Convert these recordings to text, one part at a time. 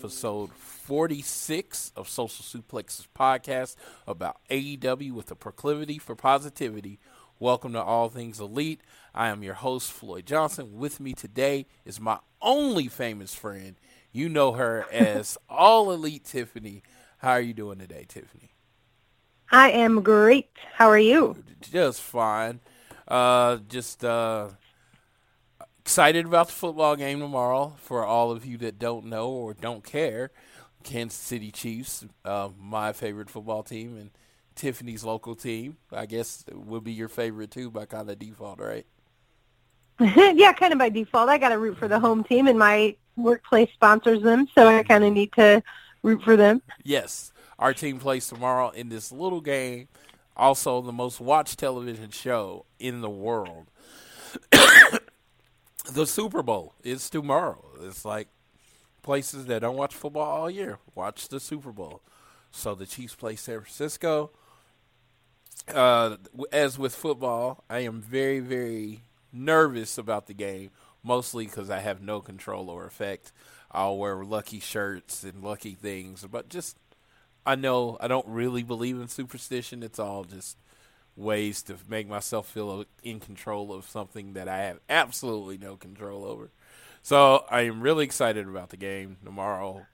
Episode 46 of Social Suplex's podcast about AEW with a proclivity for positivity. Welcome to All Things Elite. I am your host, Floyd Johnson. With me today is my only famous friend. You know her as All Elite Tiffany. How are you doing today, Tiffany? I am great. How are you? Just fine. Uh, just uh, excited about the football game tomorrow. For all of you that don't know or don't care, Kansas City Chiefs, uh, my favorite football team, and Tiffany's local team. I guess would be your favorite too by kind of default, right? yeah, kind of by default. I got to root for the home team, and my workplace sponsors them, so I kind of need to root for them. Yes, our team plays tomorrow in this little game. Also, the most watched television show in the world. the Super Bowl is tomorrow. It's like places that don't watch football all year watch the Super Bowl. So the Chiefs play San Francisco. Uh, as with football, I am very, very nervous about the game, mostly because I have no control or effect. I'll wear lucky shirts and lucky things, but just I know I don't really believe in superstition. It's all just ways to make myself feel in control of something that I have absolutely no control over. So I am really excited about the game tomorrow.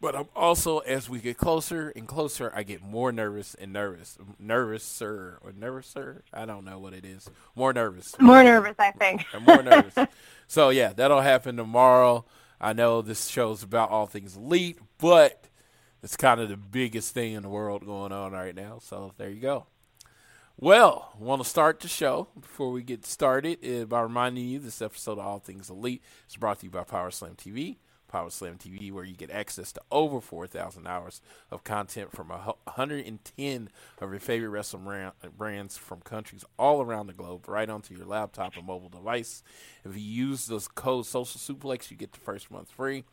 But I'm also, as we get closer and closer, I get more nervous and nervous. Nervous, sir, or nervous, sir? I don't know what it is. More nervous. More nervous, I think. I'm more nervous. so yeah, that'll happen tomorrow. I know this show's about all things elite, but it's kind of the biggest thing in the world going on right now. So there you go. Well, want to start the show before we get started uh, by reminding you this episode of All Things Elite is brought to you by Power Slam TV. Power Slam TV, where you get access to over 4,000 hours of content from a 110 of your favorite wrestling brands from countries all around the globe, right onto your laptop or mobile device. If you use this code Social Suplex, you get the first month free.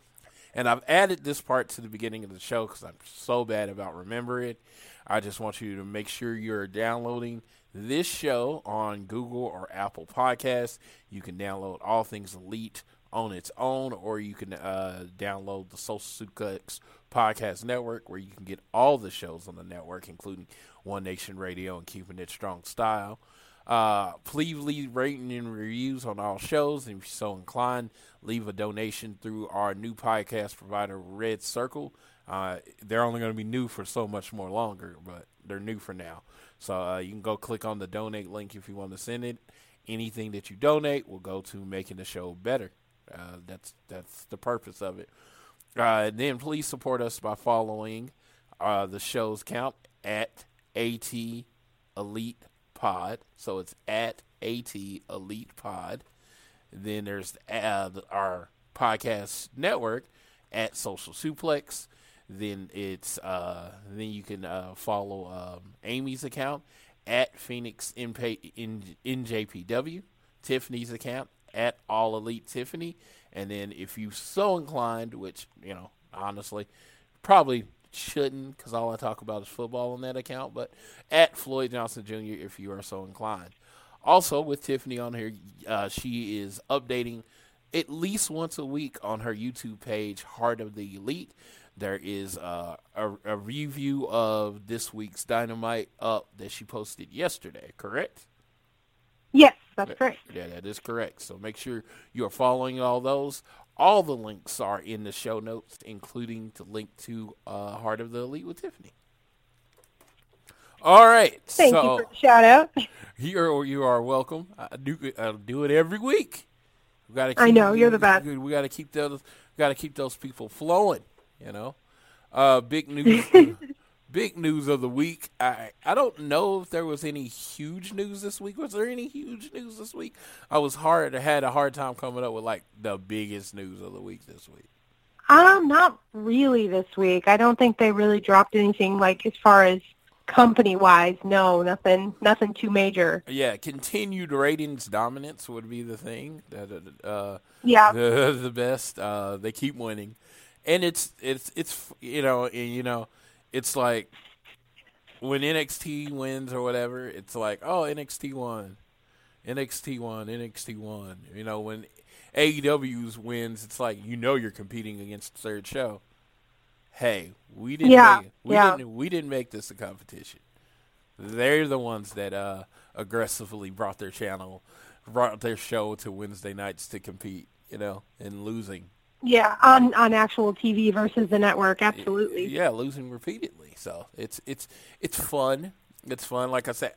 And I've added this part to the beginning of the show because I'm so bad about remembering it. I just want you to make sure you're downloading this show on Google or Apple Podcasts. You can download All Things Elite on its own, or you can uh, download the Social Suplex Podcast Network, where you can get all the shows on the network, including One Nation Radio and Keeping It Strong Style. Uh, please leave rating and reviews on all shows, and if you're so inclined, leave a donation through our new podcast provider, Red Circle. Uh, they're only going to be new for so much more longer, but they're new for now. So uh, you can go click on the donate link if you want to send it. Anything that you donate will go to making the show better. Uh, that's that's the purpose of it. Uh, then please support us by following uh, the show's count at AT Elite Pod. So it's at AT Elite Pod. Then there's uh, our podcast network at Social Suplex. then it's uh, then you can uh, follow um, Amy's account at Phoenix NP- N- NJPW, Tiffany's account at All Elite Tiffany, and then if you so inclined, which you know honestly probably shouldn't because all I talk about is football on that account, but at Floyd Johnson Jr. if you are so inclined. Also, with Tiffany on here, uh, she is updating at least once a week on her YouTube page, Heart of the Elite. There is uh, a, a review of this week's Dynamite up that she posted yesterday, correct? Yes, that's correct. Yeah, that is correct. So make sure you are following all those. All the links are in the show notes, including the link to uh, Heart of the Elite with Tiffany. All right. Thank so you for the shout out. you are you are welcome. I do I do it every week. We got to. keep, I know, you're the best. We got to keep those. Got to keep those people flowing. You know. Uh, big news. big news of the week. I I don't know if there was any huge news this week. Was there any huge news this week? I was hard. I had a hard time coming up with like the biggest news of the week this week. Um, not really this week. I don't think they really dropped anything like as far as company wise. No, nothing, nothing too major. Yeah, continued ratings dominance would be the thing. That uh, Yeah, the the best. Uh, they keep winning, and it's it's it's you know and, you know it's like when NXT wins or whatever, it's like oh NXT won, NXT won, NXT won. You know when AEW's wins, it's like you know you're competing against the third show. Hey, we didn't Yeah, make, we yeah. didn't we didn't make this a competition. They're the ones that uh, aggressively brought their channel, brought their show to Wednesday nights to compete, you know, and losing. Yeah, on on actual TV versus the network. Absolutely. Yeah, losing repeatedly. So it's it's it's fun. It's fun. Like I said,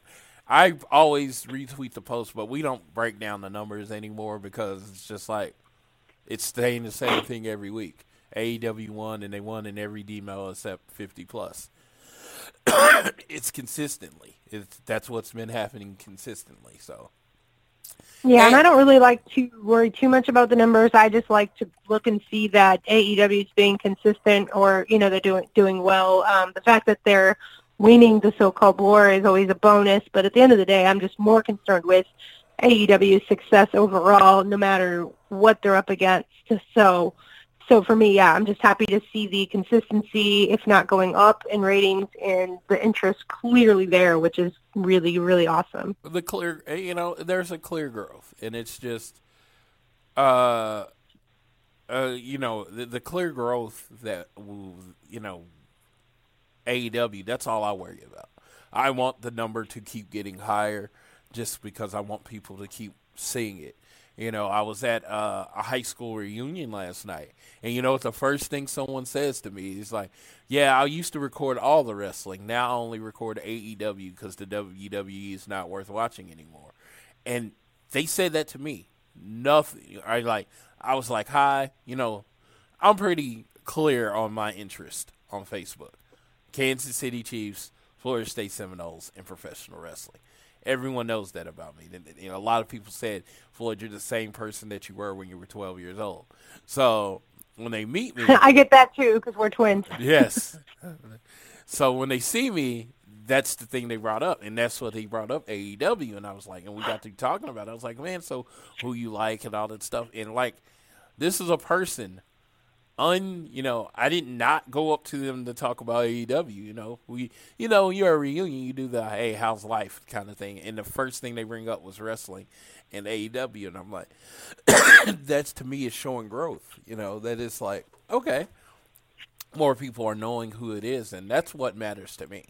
I always retweet the post, but we don't break down the numbers anymore because it's just like it's staying the same thing every week. AEW won, and they won in every email except fifty plus. it's consistently. It's that's what's been happening consistently. So Yeah, and And- I don't really like to worry too much about the numbers. I just like to look and see that AEW is being consistent, or you know they're doing doing well. Um, the fact that they're winning the so-called war is always a bonus, but at the end of the day, I'm just more concerned with AEW's success overall, no matter what they're up against. So, so for me, yeah, I'm just happy to see the consistency, if not going up in ratings, and the interest clearly there, which is really, really awesome. the clear eh, you know there's a clear growth and it's just uh uh you know the, the clear growth that you know AEW that's all I worry about I want the number to keep getting higher just because I want people to keep seeing it you know I was at uh, a high school reunion last night and you know what the first thing someone says to me is like yeah I used to record all the wrestling now I only record AEW because the WWE is not worth watching anymore and they said that to me. Nothing. I like. I was like, "Hi, you know, I'm pretty clear on my interest on Facebook. Kansas City Chiefs, Florida State Seminoles, and professional wrestling. Everyone knows that about me. And, You know, a lot of people said, "Floyd, you're the same person that you were when you were 12 years old." So when they meet me, I get that too because we're twins. yes. so when they see me, that's the thing they brought up, and that's what he brought up AEW, and I was like, and we got to talking about. it. I was like, man, so who you like and all that stuff, and like, this is a person. Un, you know, I did not go up to them to talk about AEW. You know, we, you know, you're a reunion, you do the hey, how's life kind of thing, and the first thing they bring up was wrestling and AEW, and I'm like, that's to me is showing growth. You know, that is like okay, more people are knowing who it is, and that's what matters to me.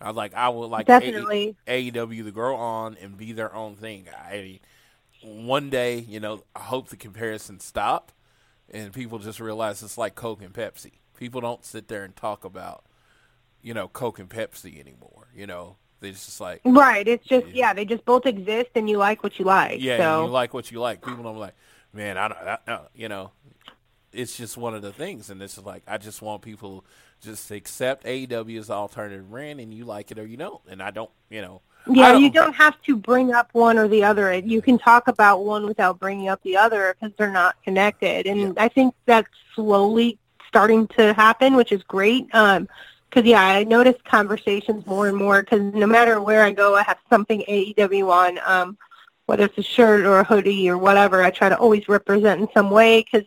I was like I would like Definitely. A- AEW to grow on and be their own thing. I mean, one day, you know, I hope the comparison stop and people just realize it's like Coke and Pepsi. People don't sit there and talk about, you know, Coke and Pepsi anymore. You know, they just like Right. It's just yeah, they just both exist, and you like what you like. yeah, So you like what you like. People don't like, man. I don't, I, you know, it's just one of the things, and it's like I just want people just accept AEW as alternative brand, and you like it or you don't, and I don't, you know. Yeah, I you don't have to bring up one or the other. You can talk about one without bringing up the other because they're not connected. And Yeah. I think that's slowly starting to happen, which is great. Um, because yeah, I notice conversations more and more. Because no matter where I go, I have something AEW on. Um, whether it's a shirt or a hoodie or whatever, I try to always represent in some way because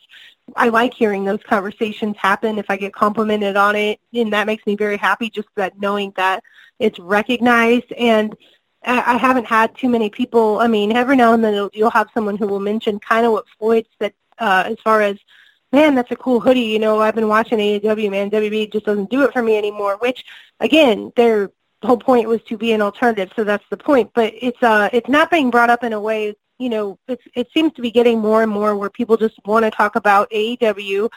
I like hearing those conversations happen. If I get complimented on it, and that makes me very happy. Just that knowing that it's recognized and. I I haven't had too many people. I mean, every now and then you'll- have someone who will mention kind of what Floyd said uh, as far as man, that's a cool hoodie. You know, I've been watching AEW, man. WB just doesn't do it for me anymore. Which, again, their whole point was to be an alternative, so that's the point. But it's uh, it's not being brought up in a way. You know, it's it seems to be getting more and more where people just want to talk about AEW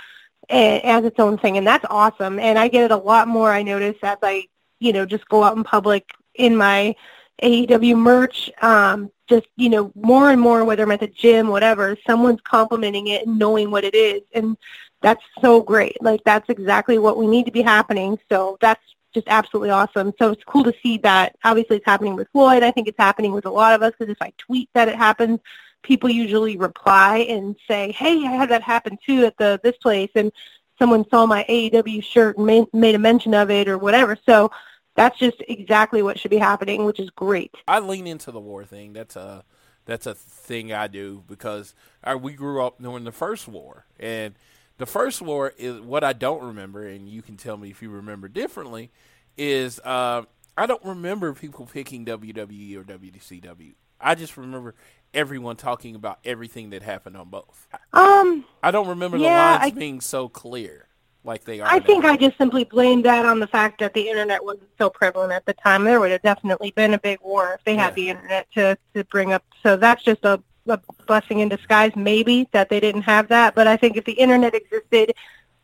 a- as its own thing, and that's awesome. And I get it a lot more. I notice as I, you know, just go out in public in my AEW merch, um, just you know, more and more, whether I'm at the gym, whatever, someone's complimenting it and knowing what it is, and that's so great. Like that's exactly what we need to be happening. So that's just absolutely awesome. So it's cool to see that. Obviously, it's happening with Floyd. I think it's happening with a lot of us because if I tweet that it happens, people usually reply and say, "Hey, I had that happen too at the this place," and someone saw my AEW shirt and made, made a mention of it or whatever. So that's just exactly what should be happening, which is great. I lean into the war thing. That's a that's a thing I do because uh, we grew up during the first war, and the first war is what I don't remember, and you can tell me if you remember differently. Is uh, I don't remember people picking WWE or WCW. I just remember everyone talking about everything that happened on both. Um, I don't remember Yeah, the lines I- being so clear like they are. I think. I just simply blame that on the fact that the internet wasn't so prevalent at the time. There would have definitely been a big war if they Yeah. had the internet to to bring up. So that's just a, a blessing in disguise, maybe that they didn't have that. But I think if the internet existed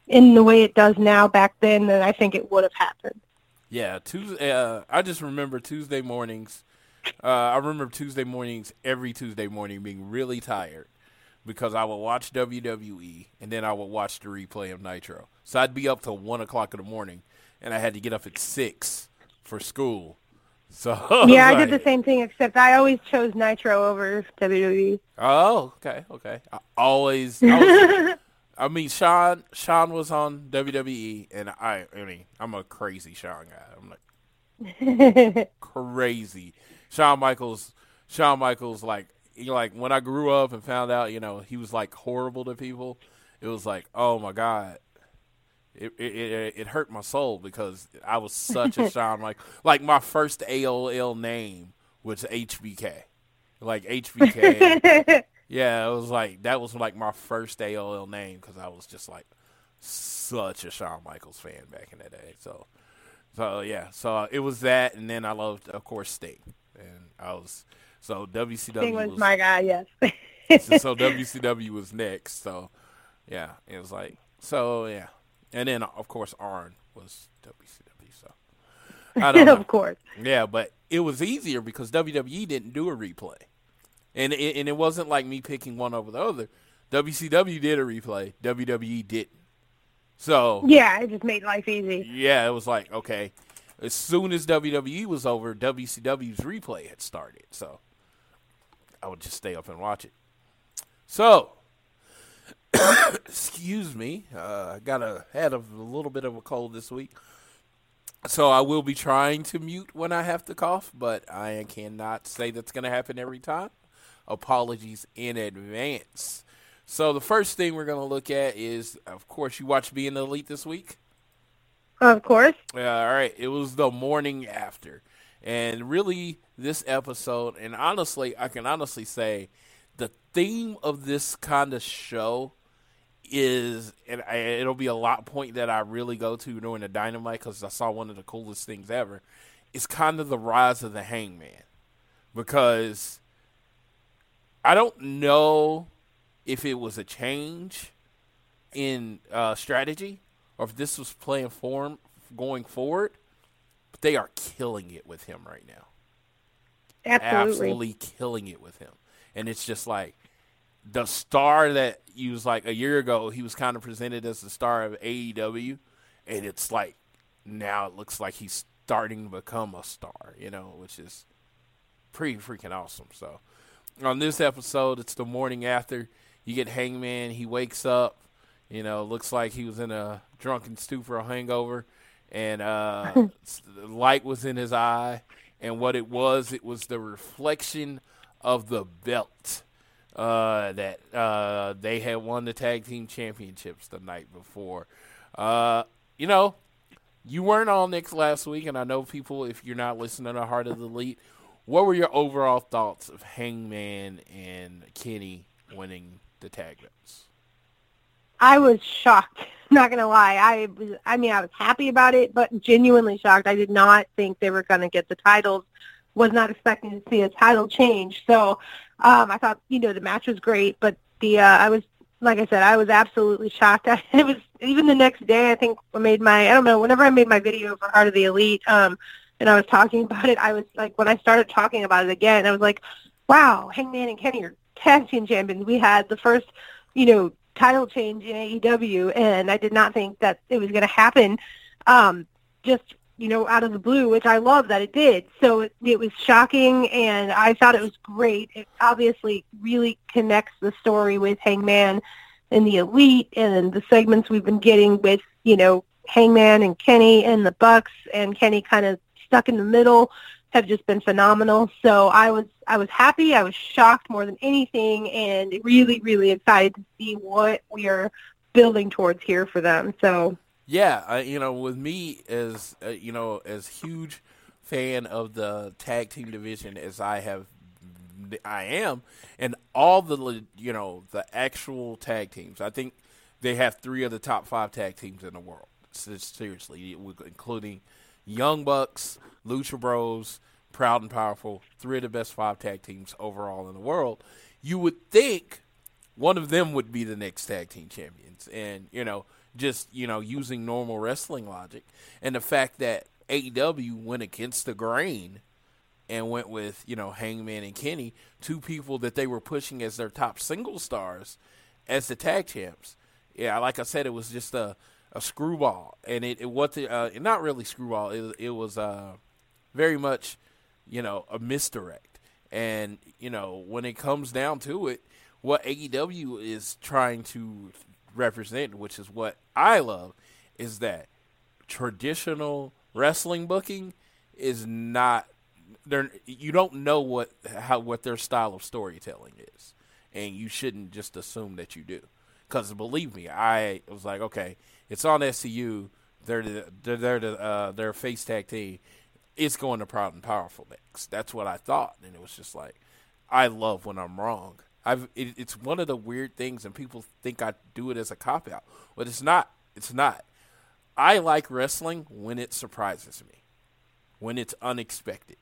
in the way it does now back then, then I think it would have happened. Yeah, Tuesday. Uh, I just remember Tuesday mornings. Uh, I remember Tuesday mornings every Tuesday morning being really tired because I would watch WWE and then I would watch the replay of Nitro. So I'd be up till one o'clock in the morning, and I had to get up at six for school. So yeah, I like- did the same thing, except I always chose Nitro over. WWE. Oh, okay, okay. I always, I, was- I mean, Shawn, Shawn was on WWE, and I, I mean, I'm a crazy Shawn guy. I'm like crazy. Shawn Michaels, Shawn Michaels, like, you know, like when I grew up and found out, you know, he was like horrible to people. It was like, oh my god. It, it it hurt my soul because I was such a Shawn Michael. Like my first AOL name was HBK, like HBK. Yeah, it was like that was like my first AOL name because I was just like such a Shawn Michaels fan back in the day. So, so yeah, so it was that, and then I loved, of course, Sting, and I was so WCW Sting was was, my guy, yes. so, so WCW was next. So yeah, it was like so yeah, and then of course Arn was WCW. So I don't of course. Yeah, but it was easier because WWE didn't do a replay, and it, and it wasn't like me picking one over the other. WCW did a replay, WWE didn't. So Yeah, it just made life easy. yeah, it was like okay. As soon as WWE was over, WCW's replay had started. So I would just stay up and watch it. So, excuse me, uh, I got a had a, little bit of a cold this week, so I will be trying to mute when I have to cough, but I cannot say that's going to happen every time. Apologies in advance. So the first thing we're going to look at is, of course, you watched Being the Elite this week. Of course. Yeah, all right. It was the morning after. And really, this episode, and honestly, I can honestly say the theme of this kind of show is, and I, it'll be a lot point that I really go to during the Dynamite because I saw one of the coolest things ever. It's kind of the rise of the Hangman. Because I don't know if it was a change in uh, strategy or if this was playing form going forward, but they are killing it with him right now. Absolutely. Absolutely killing it with him. And it's just like the star that he was like a year ago, he was kind of presented as the star of AEW, and it's like now it looks like he's starting to become a star, you know, which is pretty freaking awesome. So on this episode, it's the morning after. You get Hangman, he wakes up, You know, looks like he was in a drunken stupor or hangover, and uh, the light was in his eye. And what it was, it was the reflection of the belt uh, that uh, they had won the tag team championships the night before. Uh, you know, you weren't on Nick last week, and I know people, if you're not listening to Heart of the Elite, what were your overall thoughts of Hangman and Kenny winning the tag belts? I was shocked. Not gonna lie. I was. I mean, I was happy about it, but genuinely shocked. I did not think they were gonna get the titles. Was not expecting to see a title change. So, um, I thought you know the match was great, but the uh, I was like I said, I was absolutely shocked. I, it was even the next day. I think I made my I don't know. Whenever I made my video for Heart of the Elite, um, and I was talking about it, I was like when I started talking about it again, I was like, wow, Hangman and Kenny are tag team champions. We had the first, you know, title change in AEW, and I did not think that it was going to happen um, just, you know, out of the blue, which I love that it did. So it, it was shocking, and I thought it was great. It obviously really connects the story with Hangman and the Elite and the segments we've been getting with, you know, Hangman and Kenny and the Bucks, and Kenny kind of stuck in the middle have just been phenomenal. So I was I was happy, I was shocked more than anything, and really really excited to see what we are building towards here for them. So Yeah, I, you know, with me as uh, you know, as huge fan of the tag team division as I have, I am, and all the you know the actual tag teams. I think they have three of the top five tag teams in the world. Seriously, including Young Bucks, Lucha Bros, Proud and Powerful, three of the best five tag teams overall in the world. You would think one of them would be the next tag team champions. And, you know, just, you know, using normal wrestling logic and the fact that AEW went against the grain and went with, you know, Hangman and Kenny, two people that they were pushing as their top single stars as the tag champs. Yeah, like I said, it was just a, a screwball. And it, it was uh, not really screwball, it, it was uh, very much, you know, a misdirect. And, you know, when it comes down to it, what AEW is trying to represent, which is what I love, is that traditional wrestling booking is not they're you don't know what how what their style of storytelling is, and you shouldn't just assume that you do. Because believe me, I was like, okay, it's on SCU. They're the, they're they're the, uh, their face tag team. It's going to Proud and Powerful next. That's what I thought, and it was just like, I love when I'm wrong. I've it, it's one of the weird things, and people think I do it as a cop out, but it's not. It's not. I like wrestling when it surprises me, when it's unexpected.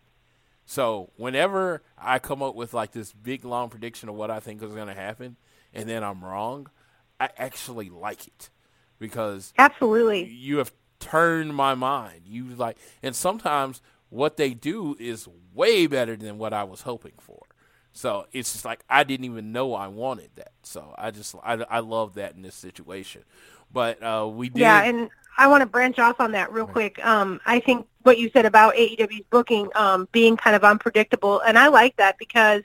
So whenever I come up with like this big long prediction of what I think is going to happen, and then I'm wrong, I actually like it because absolutely, you have turned my mind. You like, and sometimes what they do is way better than what I was hoping for. So it's just like I didn't even know I wanted that. So I just I, I love that in this situation. But uh, we did. yeah, and I want to branch off on that real quick. Um, I think what you said about AEW's booking um, being kind of unpredictable, and I like that because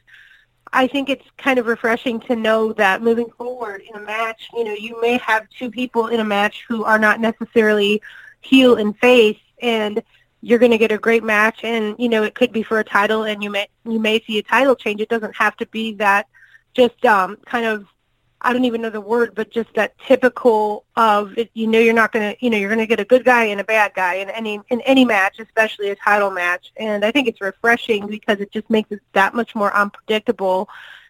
I think it's kind of refreshing to know that moving forward in a match, you know, you may have two people in a match who are not necessarily heel and face, and you're going to get a great match, and you know, it could be for a title, and you may you may see a title change. It doesn't have to be that just um, kind of I don't even know the word, but just that typical of it, you know you're not going to you know you're going to get a good guy and a bad guy in any in any match, especially a title match. And I think it's refreshing because it just makes it that much more unpredictable.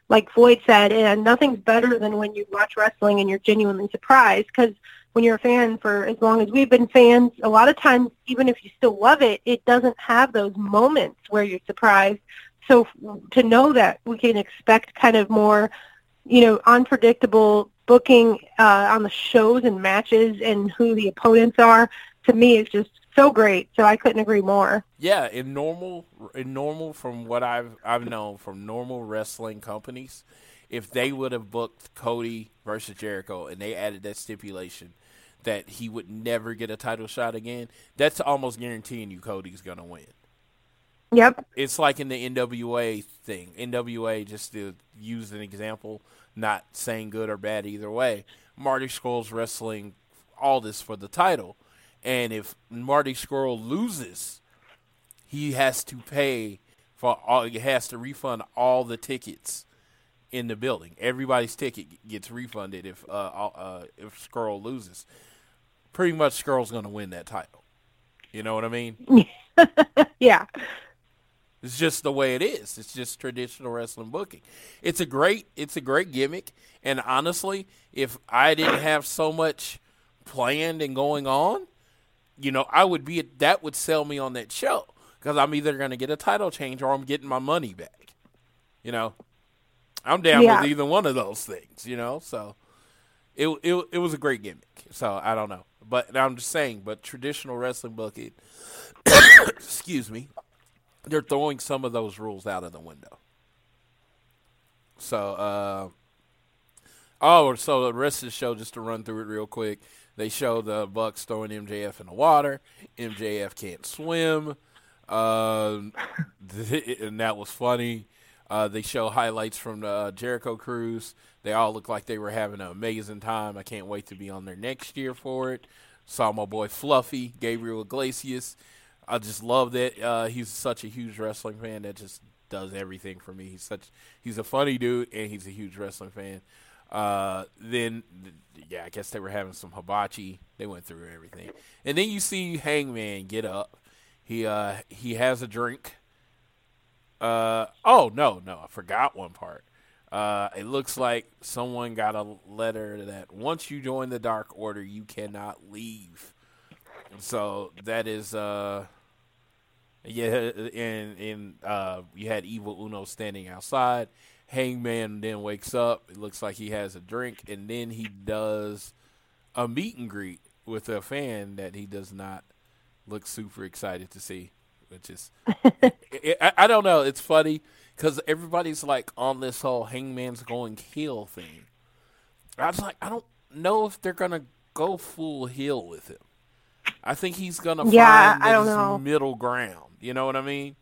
Like Floyd said, and nothing's better than when you watch wrestling and you're genuinely surprised because when you're a fan for as long as we've been fans, a lot of times even if you still love it, it doesn't have those moments where you're surprised. So to know that we can expect kind of more you know, unpredictable booking uh, on the shows and matches and who the opponents are, to me is just so great. So I couldn't agree more. Yeah, in normal, in normal, from what I've I've known from normal wrestling companies, if they would have booked Cody versus Jericho and they added that stipulation that he would never get a title shot again, that's almost guaranteeing you Cody's gonna win. Yep. It's like in the NWA thing. NWA, just to use an example, not saying good or bad either way, Marty Scurll's wrestling Aldis for the title, and if Marty Scurll loses, he has to pay for all. He has to refund all the tickets in the building. Everybody's ticket gets refunded if uh, uh, if Scurll loses. Pretty much, Scurll's going to win that title. You know what I mean? Yeah. It's just the way it is. It's just traditional wrestling booking. It's a great it's a great gimmick. And honestly, if I didn't have so much planned and going on, you know, I would be that would sell me on that show because I'm either going to get a title change or I'm getting my money back. You know, I'm down Yeah. with either one of those things. You know, so it it it was a great gimmick. So I don't know, but I'm just saying. But traditional wrestling booking, excuse me, they're throwing some of those rules out of the window. So, uh, oh, so the rest of the show, just to run through it real quick, they show the Bucks throwing MJF in the water. MJF can't swim, um, and that was funny. Uh, they show highlights from the uh, Jericho cruise. They all look like they were having an amazing time. I can't wait to be on there next year for it. Saw my boy Fluffy, Gabriel Iglesias. I just love that. Uh, he's such a huge wrestling fan that just does everything for me. He's such he's a funny dude and he's a huge wrestling fan. Uh, then yeah, I guess they were having some hibachi. They went through everything, and then you see Hangman get up. He uh he has a drink. Uh oh no no I forgot one part. Uh, it looks like someone got a letter that once you join the Dark Order, you cannot leave. So that is uh yeah, and and uh, you had Evil Uno standing outside. Hangman then wakes up. It looks like he has a drink, and then he does a meet and greet with a fan that he does not look super excited to see. Which is, I, I, I don't know. It's funny because everybody's like on this whole Hangman's going heel thing. I was like, I don't know if they're gonna go full heel with him. I think he's gonna Yeah, find I don't know. middle ground. You know what I mean?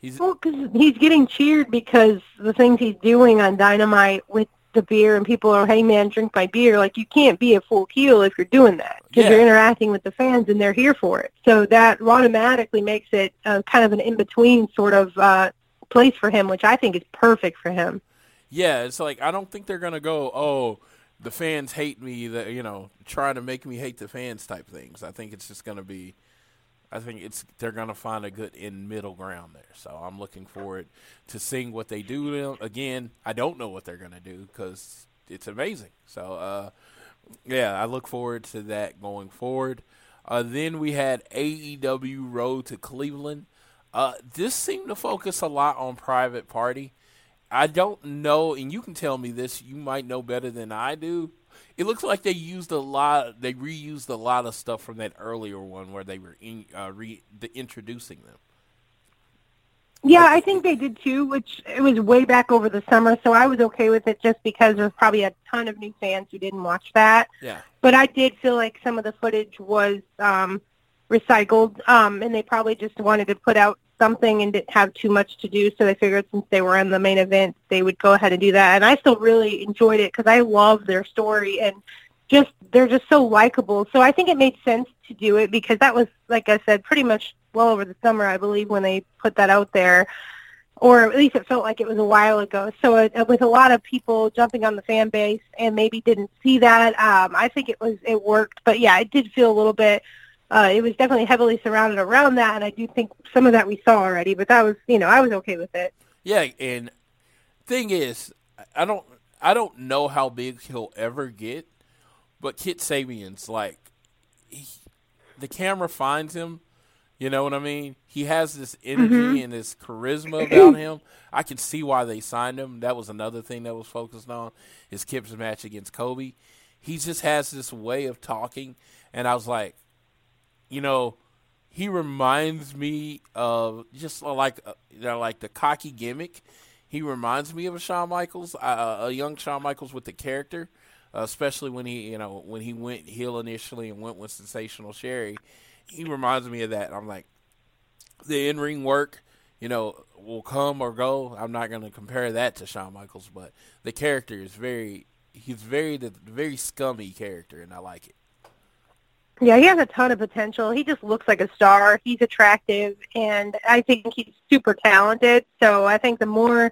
He's Well, because he's getting cheered because the things he's doing on Dynamite with the beer and people are, hey man, drink my beer. Like you can't be a full heel if you're doing that because Yeah. you're interacting with the fans and they're here for it. So that automatically makes it uh, kind of an in between sort of uh, place for him, which I think is perfect for him. yeah. It's like I don't think they're gonna go. Oh, the fans hate me. That you know, trying to make me hate the fans type things. I think it's just gonna be. I think it's they're gonna find a good in middle ground there. So I'm looking forward to seeing what they do. Again, I don't know what they're gonna do because it's amazing. So uh, yeah, I look forward to that going forward. Uh, then we had AEW Road to Cleveland. Uh, this seemed to focus a lot on Private Party. I don't know, and you can tell me this. You might know better than I do. It looks like they used a lot. They reused a lot of stuff from that earlier one where they were in, uh, re, the, introducing them. Yeah, I think they did too, which it was way back over the summer, so I was okay with it just because there's probably a ton of new fans who didn't watch that. Yeah, But I did feel like some of the footage was um, recycled, um, and they probably just wanted to put out something and didn't have too much to do, so they figured since they were in the main event, they would go ahead and do that. And I still really enjoyed it because I love their story and just they're just so likable. So I think it made sense to do it because that was, like I said, pretty much well over the summer, I believe, when they put that out there. Or at least it felt like it was a while ago. So it, with a lot of people jumping on the fan base and maybe didn't see that, um, I think it was it worked. But yeah, it did feel a little bit. Uh, it was definitely heavily surrounded around that, and I do think some of that we saw already. But that was, you know, I was okay with it. yeah. And thing is, I don't, I don't know how big he'll ever get, but Kip Sabian's like, he, the camera finds him. You know what I mean? He has this energy and this charisma about him. I can see why they signed him. That was another thing that was focused on his Kip's match against Cody. He just has this way of talking, and I was like, you know, he reminds me of just like uh, you know, like the cocky gimmick. He reminds me of a Shawn Michaels, uh, a young Shawn Michaels with the character, uh, especially when he you know when he went heel initially and went with Sensational Sherri. He reminds me of that. I'm like, the in ring work, you know, will come or go. I'm not going to compare that to Shawn Michaels, but the character is very he's very the very scummy character, and I like it. Yeah, he has a ton of potential. He just looks like a star. He's attractive, and I think he's super talented. So I think the more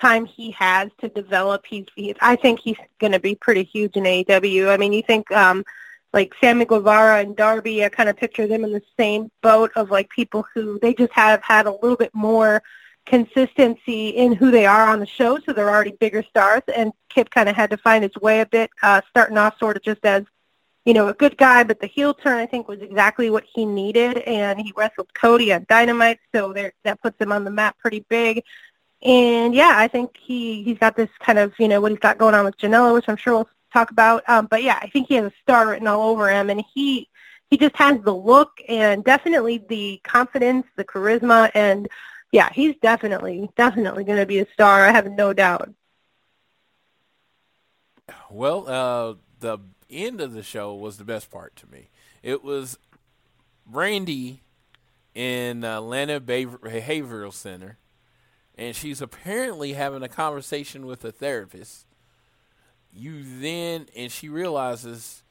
time he has to develop, he's. he's I think he's going to be pretty huge in AEW. I mean, you think um, like Sammy Guevara and Darby, I kind of picture them in the same boat of like people who they just have had a little bit more consistency in who they are on the show, so they're already bigger stars. And Kip kind of had to find his way a bit, uh, starting off sort of just as you know, a good guy, but the heel turn I think was exactly what he needed, and he wrestled Cody on Dynamite, so there that puts him on the map pretty big. And yeah, I think he he's got this kind of you know what he's got going on with Janela, which I'm sure we'll talk about. Um, but yeah, I think he has a star written all over him, and he he just has the look and definitely the confidence, the charisma, and yeah, he's definitely definitely going to be a star. I have no doubt. Well, uh, the end of the show was the best part to me. It was Brandi in Atlanta Behavioral Center, and she's apparently having a conversation with a therapist. You then, and she realizes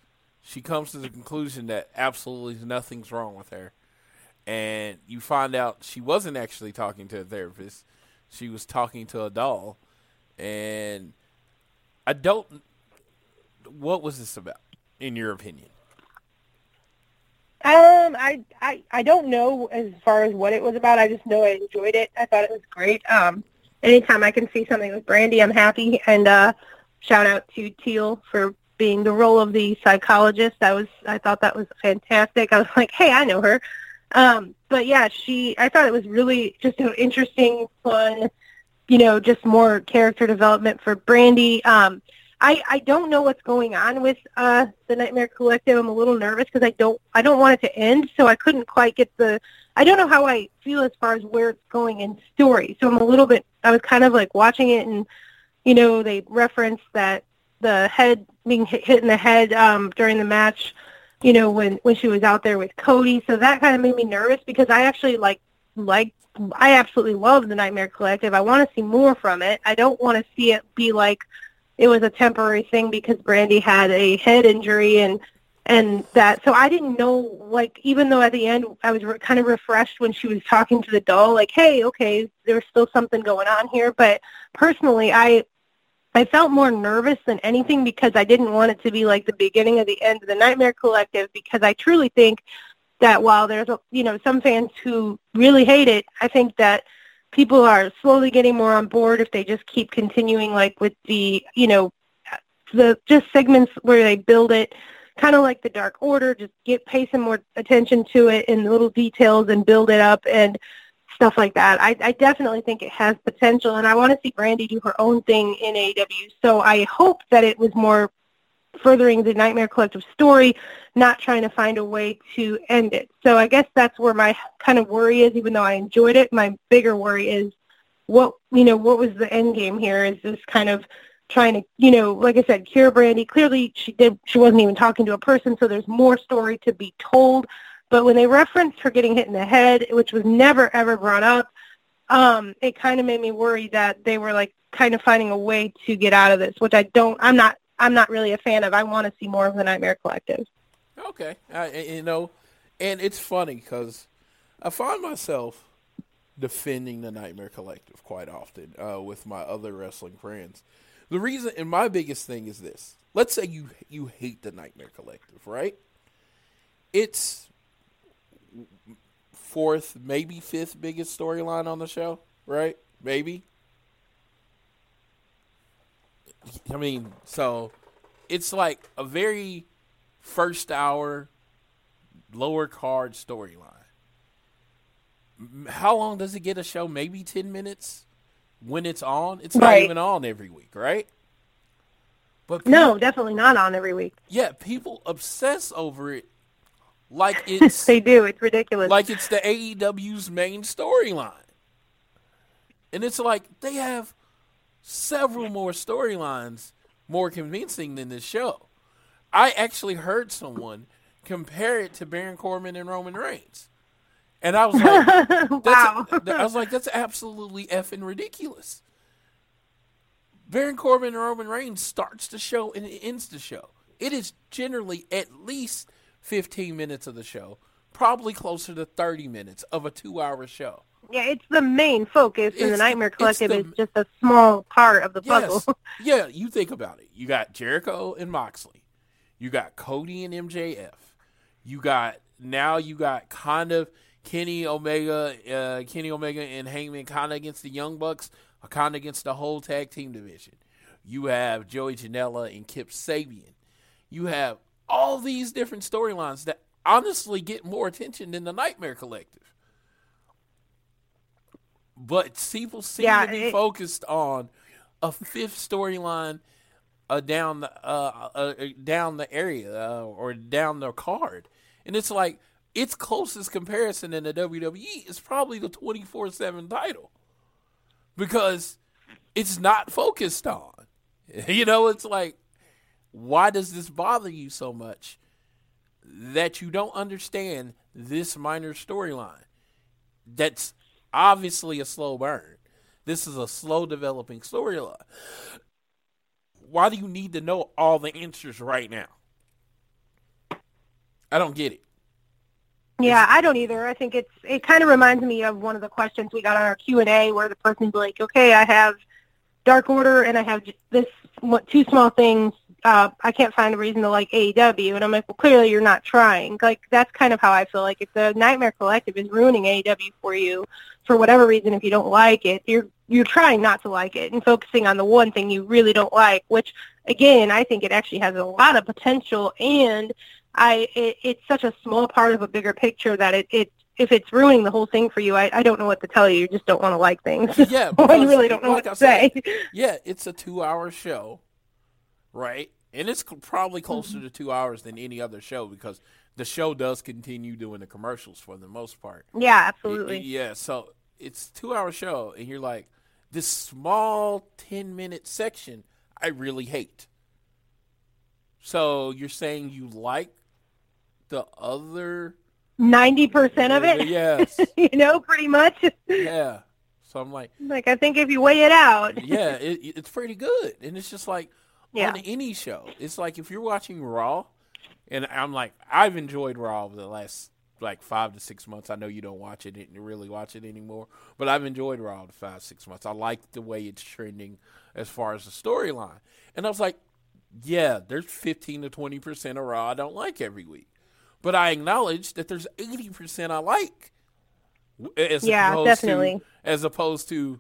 she comes to the conclusion that absolutely nothing's wrong with her. And you find out she wasn't actually talking to a therapist, she was talking to a doll. And I don't what was this about, in your opinion? Um, I, I I don't know as far as what it was about. I just know I enjoyed it. I thought it was great. Um, anytime I can see something with Brandi, I'm happy. And uh, shout out to Teal for being the role of the psychologist. That was I thought that was fantastic. I was like, hey, I know her. Um, but yeah, she. I thought it was really just an interesting, fun, you know, just more character development for Brandi. Um, I, I don't know what's going on with uh, the Nightmare Collective. I'm a little nervous because I don't I don't want it to end, so I couldn't quite get the. I don't know how I feel as far as where it's going in story. So I'm a little bit. I was kind of like watching it, and you know they referenced that the head being hit, hit in the head um, during the match. You know when when she was out there with Cody, so that kind of made me nervous because I actually like like I absolutely love the Nightmare Collective. I want to see more from it. I don't want to see it be like it was a temporary thing because Brandi had a head injury and and that. So I didn't know like even though at the end I was re- kind of refreshed when she was talking to the doll like hey okay there's still something going on here. But personally I I felt more nervous than anything because I didn't want it to be like the beginning of the end of the Nightmare Collective because I truly think that while there's you know some fans who really hate it I think that people are slowly getting more on board if they just keep continuing like with the you know the just segments where they build it kind of like the dark order just get pay some more attention to it in the little details and build it up and stuff like that. I, I definitely think it has potential and i want to see Brandi do her own thing in AEW so i hope that it was more furthering the nightmare collective story not trying to find a way to end it. So I guess that's where my kind of worry is, even though I enjoyed it. My bigger worry is what, you know, what was the end game here? Is this kind of trying to, you know, like I said, cure Brandi. Clearly she did, she wasn't even talking to a person, so there's more story to be told. But when they referenced her getting hit in the head, which was never ever brought up, um, it kind of made me worry that they were like kind of finding a way to get out of this, which I don't, I'm not, I'm not really a fan of. I want to see more of the Nightmare Collective. Okay, you know, and it's funny because I find myself defending the Nightmare Collective quite often uh, with my other wrestling friends. The reason, and my biggest thing is this: let's say you you hate the Nightmare Collective, right? It's fourth, maybe fifth biggest storyline on the show, right? Maybe. I mean, so it's like a very first hour, lower card storyline. How long does it get a show? Maybe 10 minutes when it's on? It's not even on every week, right? But No, definitely not on every week. yeah, people obsess over it like it's They do. It's ridiculous. like it's the AEW's main storyline. And it's like they have several more storylines more convincing than this show. I actually heard someone compare it to Baron Corbin and Roman Reigns. And I was like, wow. that's, I was like, that's absolutely effing ridiculous. Baron Corbin and Roman Reigns starts the show and it ends the show. It is generally at least 15 minutes of the show, probably closer to 30 minutes of a two-hour show. Yeah, it's the main focus, and the Nightmare Collective the- is just a small part of the puzzle. Yes. yeah, you think about it. You got Jericho and Moxley. You got Cody and MJF. You got now you got kind of Kenny Omega, uh, Kenny Omega and Hangman kind of against the Young Bucks, kind of against the whole tag team division. You have Joey Janela and Kip Sabian. You have all these different storylines that honestly get more attention than the Nightmare Collective. But people seem Yeah, to be it- focused on a fifth storyline uh, down the uh, uh, uh, down the area uh, or down the card, and it's like its closest comparison in the WWE is probably the twenty four seven title because it's not focused on. You know, it's like why does this bother you so much that you don't understand this minor storyline? That's obviously a slow burn. This is a slow developing storyline. Why do you need to know all the answers right now? I don't get it. Yeah, I don't either. I think it's it kind of reminds me of one of the questions we got on our Q and A, where the person's like, "Okay, I have Dark Order and I have this what, two small things. Uh, I can't find a reason to like AEW." And I'm like, "Well, clearly you're not trying." Like that's kind of how I feel. Like if the Nightmare Collective is ruining AEW for you for whatever reason, if you don't like it, you're you're trying not to like it and focusing on the one thing you really don't like. Which again, I think it actually has a lot of potential and I it, it's such a small part of a bigger picture that it, it if it's ruining the whole thing for you, I, I don't know what to tell you. You just don't want to like things. Yeah, I really don't know like what to say. Yeah, it's a two hour show, right? And it's probably closer Mm-hmm. to two hours than any other show because the show does continue doing the commercials for the most part. yeah, absolutely. Yeah, so it's two hour show, and you're like, this small 10 minute section, I really hate. So you're saying you like the other. Ninety percent of it, Yes. you know, pretty much. yeah. So I'm like, like I think if you weigh it out, yeah, it, it's pretty good. And it's just like Yeah. on any show. It's like if you're watching Raw, and I'm like, I've enjoyed Raw over the last like five to six months. I know you don't watch it, and really watch it anymore, but I've enjoyed Raw the five six months. I like the way it's trending as far as the storyline. And I was like, yeah, there's 15 to 20 percent of Raw I don't like every week, but I acknowledge that there's 80 percent I like. As Yeah, definitely. To, as opposed to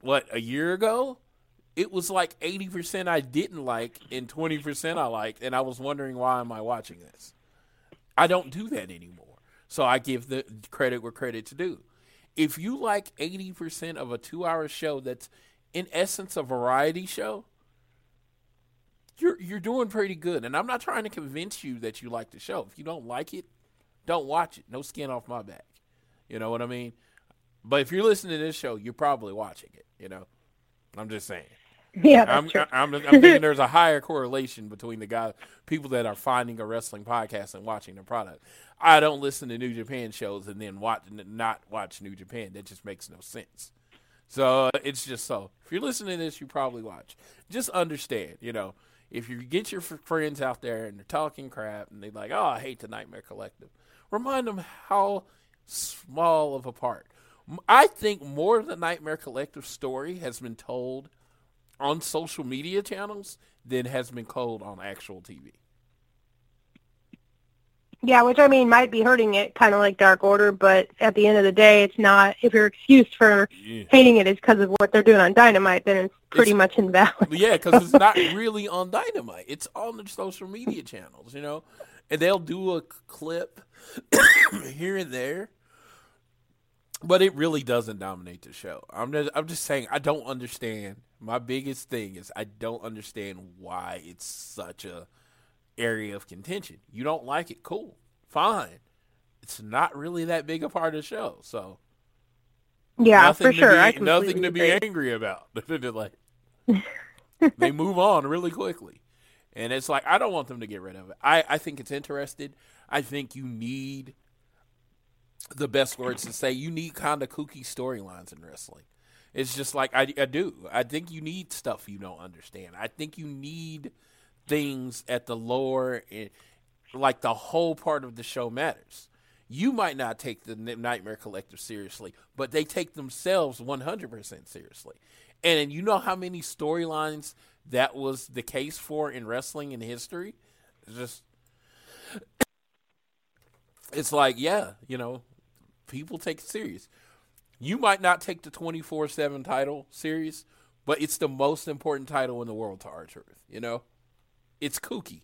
what a year ago, it was like 80% I didn't like and 20% I liked, and I was wondering why am I watching this? I don't do that anymore. So I give the credit where credit's due. If you like 80% of a two hour show that's in essence a variety show, you're you're doing pretty good. And I'm not trying to convince you that you like the show. If you don't like it, don't watch it. No skin off my back. You know what I mean? But if you're listening to this show, you're probably watching it, you know. I'm just saying. Yeah, I'm. I'm, I'm thinking there's a higher correlation between the guy, people that are finding a wrestling podcast and watching the product. I don't listen to New Japan shows and then watch not watch New Japan. That just makes no sense. So uh, it's just so. If you're listening to this, you probably watch. Just understand, you know, if you get your friends out there and they're talking crap and they're like, "Oh, I hate the Nightmare Collective," remind them how small of a part. I think more of the Nightmare Collective story has been told on social media channels than has been told on actual TV. Yeah, which I mean might be hurting it, kind of like Dark Order, but at the end of the day, it's not. If your excuse for Yeah. hating it is because of what they're doing on Dynamite, then it's pretty It's- much invalid. Yeah, because it's not really on Dynamite. It's on the social media channels, you know, and they'll do a clip here and there, but it really doesn't dominate the show. I'm just, I'm just saying I don't understand. My biggest thing is I don't understand why it's such a area of contention. You don't like it, cool, fine. It's not really that big a part of the show, so yeah, nothing for to sure. Be, nothing to be agree. angry about. Like they move on really quickly, and it's like I don't want them to get rid of it. I I think it's interested. I think you need the best words to say. You need kind of kooky storylines in wrestling. It's just like I, I do. I think you need stuff you don't understand. I think you need things at the lower, like the whole part of the show matters. You might not take the Nightmare Collective seriously, but they take themselves 100% seriously. And you know how many storylines that was the case for in wrestling in history? It's just it's like, yeah, you know, people take it serious. You might not take the 24 7 title serious, but it's the most important title in the world to R-Truth, you know? It's kooky.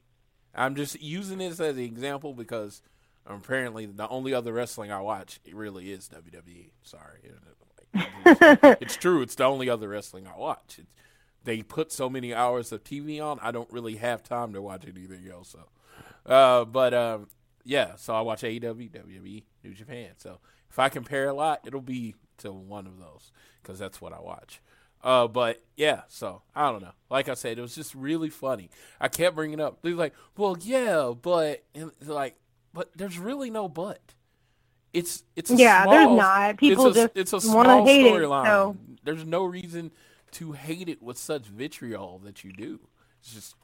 I'm just using this as an example because apparently the only other wrestling I watch it really is WWE. Sorry. It's true. It's the only other wrestling I watch. It's, they put so many hours of TV on, I don't really have time to watch anything else. So, uh, but um, yeah, so I watch AEW, WWE, New Japan. So if I compare a lot, it'll be to one of those because that's what I watch. Uh, but yeah, so I don't know. Like I said, it was just really funny. I kept bringing it up. They're like, "Well, yeah, but and like, but there's really no but." It's it's a Yeah, small, there's not. People it's a, just it's a small hate it, storyline. so- There's no reason to hate it with such vitriol that you do. It's just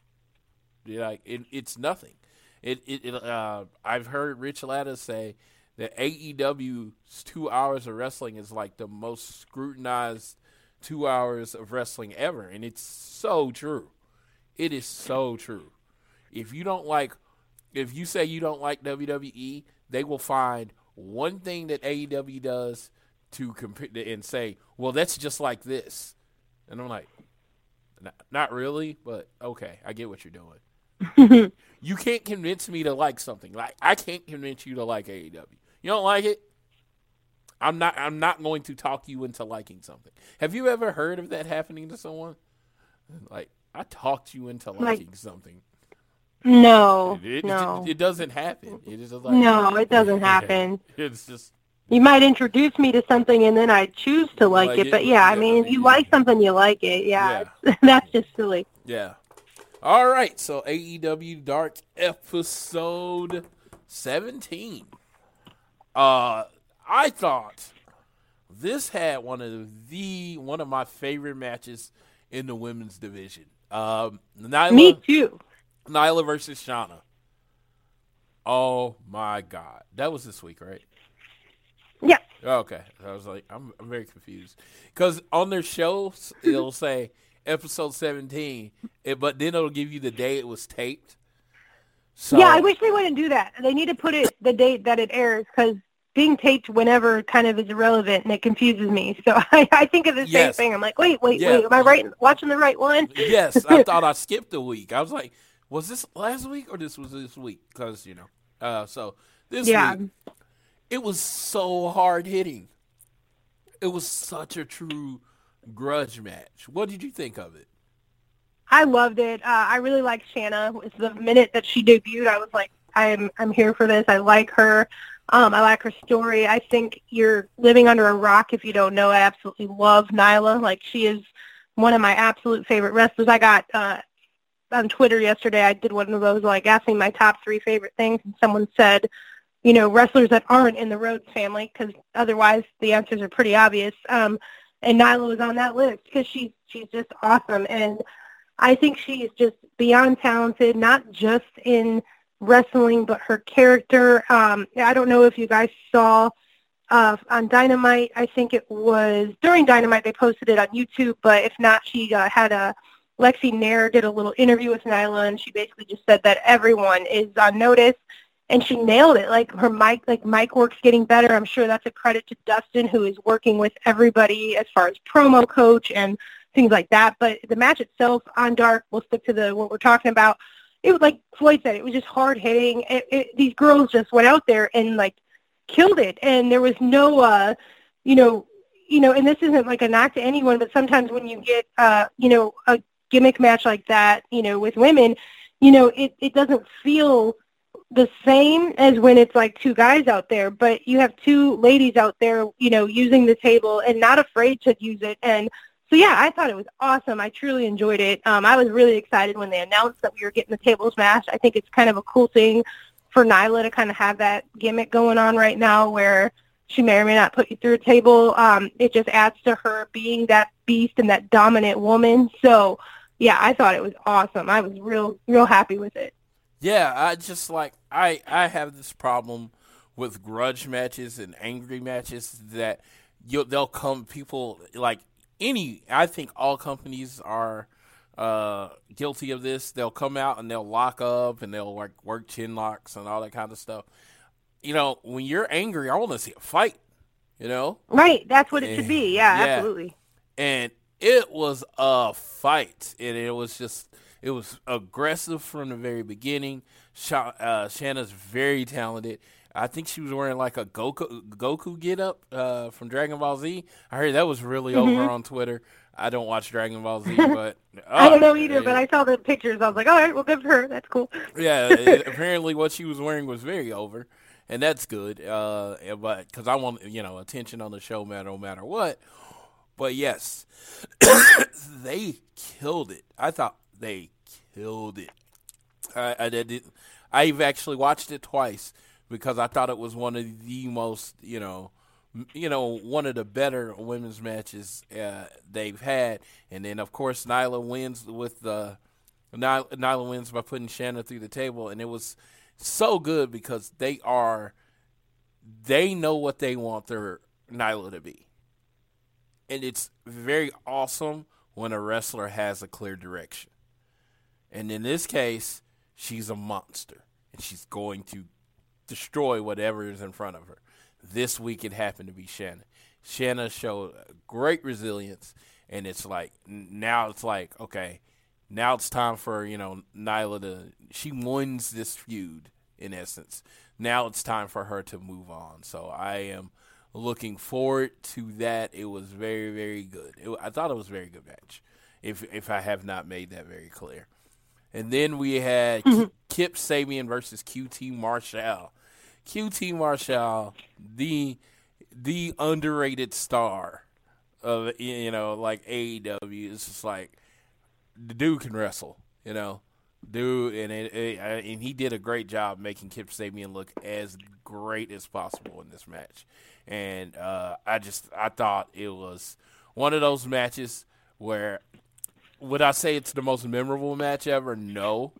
like it, it's nothing. It it, it uh, I've heard Rich Latta say that AEW's two hours of wrestling is like the most scrutinized two hours of wrestling ever, and it's so true. It is so true. If you don't like, if you say you don't like WWE, they will find one thing that AEW does to compare and say, well, that's just like this. And I'm like, not really, but okay, I get what you're doing. you can't convince me to like something. Like I can't convince you to like AEW. You don't like it? I'm not I'm not going to talk you into liking something. Have you ever heard of that happening to someone? Like I talked you into liking something. No, It, it, no, it, doesn't happen. It is like no, it doesn't happen. It's just You might introduce me to something and then I choose to like, Like it, it, but yeah, I yeah, mean, if you like something, you like it. Yeah, that's just silly. Yeah. All right. So AEW Dark episode 17. Uh I thought this had one of the one of my favorite matches in the women's division. Um Nyla Me too. Nyla versus Shanna. Oh my god. That was this week, right? Yeah. Okay, I was like, I'm, I'm very confused because on their shows it'll say episode 17, it, but then it'll give you the day it was taped. So yeah, I wish they wouldn't do that. They need to put it the date that it airs because being taped whenever kind of is irrelevant and it confuses me. So I, I think of the same thing. I'm like, wait, wait, Yeah. wait. Am I right? Watching the right one? Yes, I thought I skipped a week. I was like, was this last week or this was this week? Because you know, uh, so this Yeah. week it was so hard hitting. It was such a true grudge match. What did you think of it? I loved it. Uh, I really liked Shanna. It was the minute that she debuted, I was like, I'm I'm here for this. I like her. Um, I like her story. I think you're living under a rock if you don't know. I absolutely love Nyla. Like she is one of my absolute favorite wrestlers. I got uh, on Twitter yesterday. I did one of those like asking my top three favorite things, and someone said, you know, wrestlers that aren't in the Rhodes family, because otherwise the answers are pretty obvious. Um, and Nyla was on that list because she's she's just awesome and. I think she is just beyond talented, not just in wrestling, but her character. Um, I don't know if you guys saw uh, on Dynamite. I think it was during Dynamite they posted it on YouTube, but if not, she uh, had a Lexi Nair did a little interview with Nyla, and she basically just said that everyone is on notice, and she nailed it. Like her mic, like mic work's getting better. I'm sure that's a credit to Dustin, who is working with everybody as far as promo coach and things like that. But the match itself on Dark, we'll stick to the what we're talking about. It was like Floyd said, it was just hard hitting. It, it, these girls just went out there and like killed it, and there was no, uh, you know, you know, and this isn't like a knock to anyone, but sometimes when you get, uh, you know, a gimmick match like that, you know, with women, you know, it it doesn't feel the same as when it's like two guys out there, but you have two ladies out there, you know, using the table and not afraid to use it. And so yeah, I thought it was awesome. I truly enjoyed it. Um, I was really excited when they announced that we were getting the tables match. I think it's kind of a cool thing for Nyla to kind of have that gimmick going on right now where She may or may not put you through a table. Um, it just adds to her being that beast and that dominant woman. So, yeah, I thought it was awesome. I was real, real happy with it. Yeah, I just like I I have this problem with grudge matches and angry matches that you they'll come people like any I think all companies are uh guilty of this. They'll come out and they'll lock up and they'll like work chin locks and all that kind of stuff. You know, when you're angry, I want to see a fight, you know? Right, that's what it should be. Yeah, Yeah. absolutely. and it was a fight, and it was just it was aggressive from the very beginning. Sha- uh, Shanna's very talented. I think she was wearing like a Goku Goku get up uh, from Dragon Ball Z. I heard that was really over on Twitter. I don't watch Dragon Ball Z, but Mm-hmm. I don't uh, know either, but I saw the pictures. I was like, all right, well, good for her. That's cool. yeah, it- apparently what she was wearing was very over, and that's good. Uh, but because I want you know attention on the show, man, no matter what. But yes, they killed it. I thought they killed it. I, I did. I've actually watched it twice because I thought it was one of the most, you know, you know, one of the better women's matches uh, they've had. And then, of course, Nyla wins with the Nyla, Nyla wins by putting Shanna through the table, and it was so good because they are they know what they want their Nyla to be, and it's very awesome when a wrestler has a clear direction. And in this case, she's a monster, and she's going to destroy whatever is in front of her. This week, it happened to be Shanna. Shanna showed great resilience, and it's like now it's like okay, now it's time for you know Nyla to she wins this feud in essence. Now it's time for her to move on. So I am looking forward to that. It was very very good. It, I thought it was a very good match. If if I have not made that very clear. And then we had Ki- Kip Sabian versus QT Marshall. QT Marshall, the the underrated star of you know like AEW. It's just like the dude can wrestle, you know, dude, and it, it, and he did a great job making Kip Sabian look as great as possible in this match. And uh, I just I thought it was one of those matches where would I say it's the most memorable match ever? No,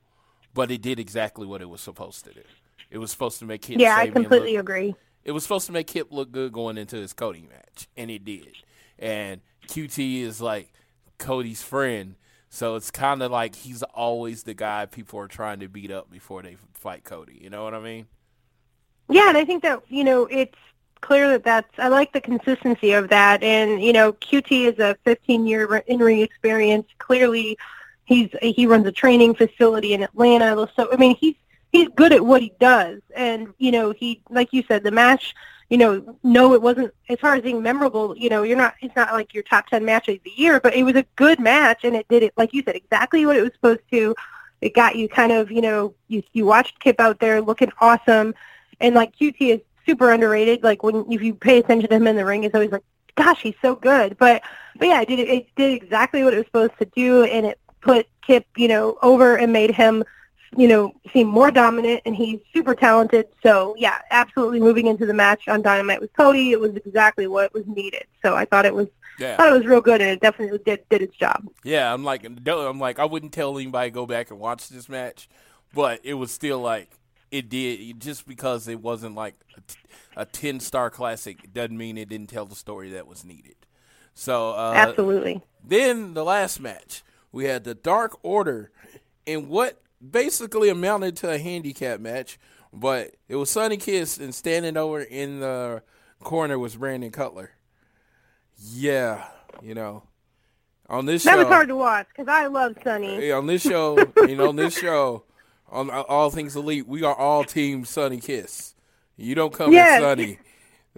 but it did exactly what it was supposed to do. It was supposed to make Kip Yeah, I completely look, agree. it was supposed to make Kip look good going into his Cody match, and it did. And QT is like Cody's friend, so it's kind of like he's always the guy people are trying to beat up before they fight Cody. You know what I mean? Yeah, and I think that you know it's clear that that's I like the consistency of that, and you know QT is a 15 year in ring experience. Clearly, he's he runs a training facility in Atlanta, so I mean he's he's good at what he does, and you know he like you said the match. You know, no, it wasn't as far as being memorable. You know, you're not. It's not like your top ten match of the year, but it was a good match, and it did it like you said exactly what it was supposed to. It got you kind of, you know, you you watched Kip out there looking awesome, and like QT is super underrated. Like when if you pay attention to him in the ring, it's always like, gosh, he's so good. But but yeah, it did it did exactly what it was supposed to do, and it put Kip, you know, over and made him, you know, seem more dominant, and he's super talented. So yeah, absolutely moving into the match on Dynamite with Cody, it was exactly what was needed. So I thought it was Yeah. thought it was real good, and it definitely did did its job. Yeah, I'm like, I'm like, I wouldn't tell anybody to go back and watch this match, but it was still like it did just because it wasn't like a t- a ten star classic doesn't mean it didn't tell the story that was needed. So uh, Absolutely. then the last match, we had the Dark Order in what basically amounted to a handicap match, but it was Sonny Kiss and standing over in the corner was Brandon Cutler. Yeah, you know, on this show That show, was hard to watch because I love Sonny. on this show, you know, on this show, on All Things Elite, we are all team Sonny Kiss. You don't come Yes. with Sonny.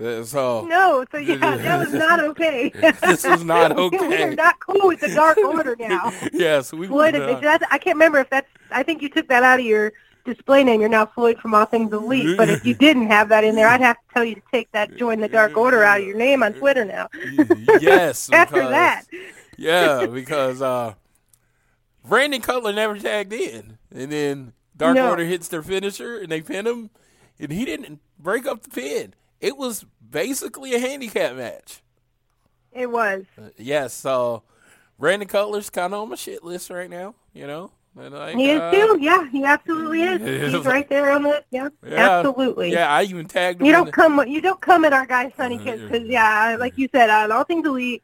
Uh, So No, so yeah, that was not okay. this is not okay. We're not cool with the Dark Order now. yes, we Floyd, not- that's, I can't remember if that's. I think you took that out of your display name. You're now Floyd from All Things Elite. But if you didn't have that in there, I'd have to tell you to take that join the Dark Order out of your name on Twitter now. yes. After because- that, Yeah, because uh, Brandon Cutler never tagged in, and then Dark No. Order hits their finisher, and they pin him, and he didn't break up the pin. it was basically a handicap match. It was. Uh, yes, so Brandon Cutler's kind of on my shit list right now. You know, and like, He is uh, too. Yeah, he absolutely is. He's is. right there on the. Yeah, Yeah. absolutely. Yeah, I even tagged him. You don't the- come. You don't come at our guy Sonny Kids because yeah, like you said, on all things elite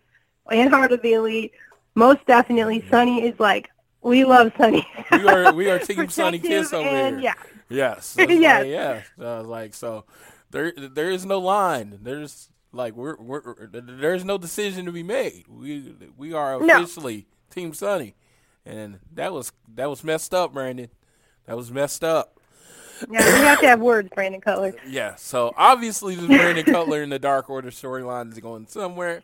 and Heart of the Elite, most definitely Sonny is like we love Sonny. we are we are team Sonny Kiss over and, here. Yeah, Yes. Yes. Like, yeah. So was like, so there there is no line. There's like we're we're there's no decision to be made. We we are No. officially Team Sonny, and that was that was messed up, Brandon. That was messed up. yeah. We have to have words, Brandon Cutler. Yeah. So obviously, the Brandon Cutler and the Dark Order storyline is going somewhere.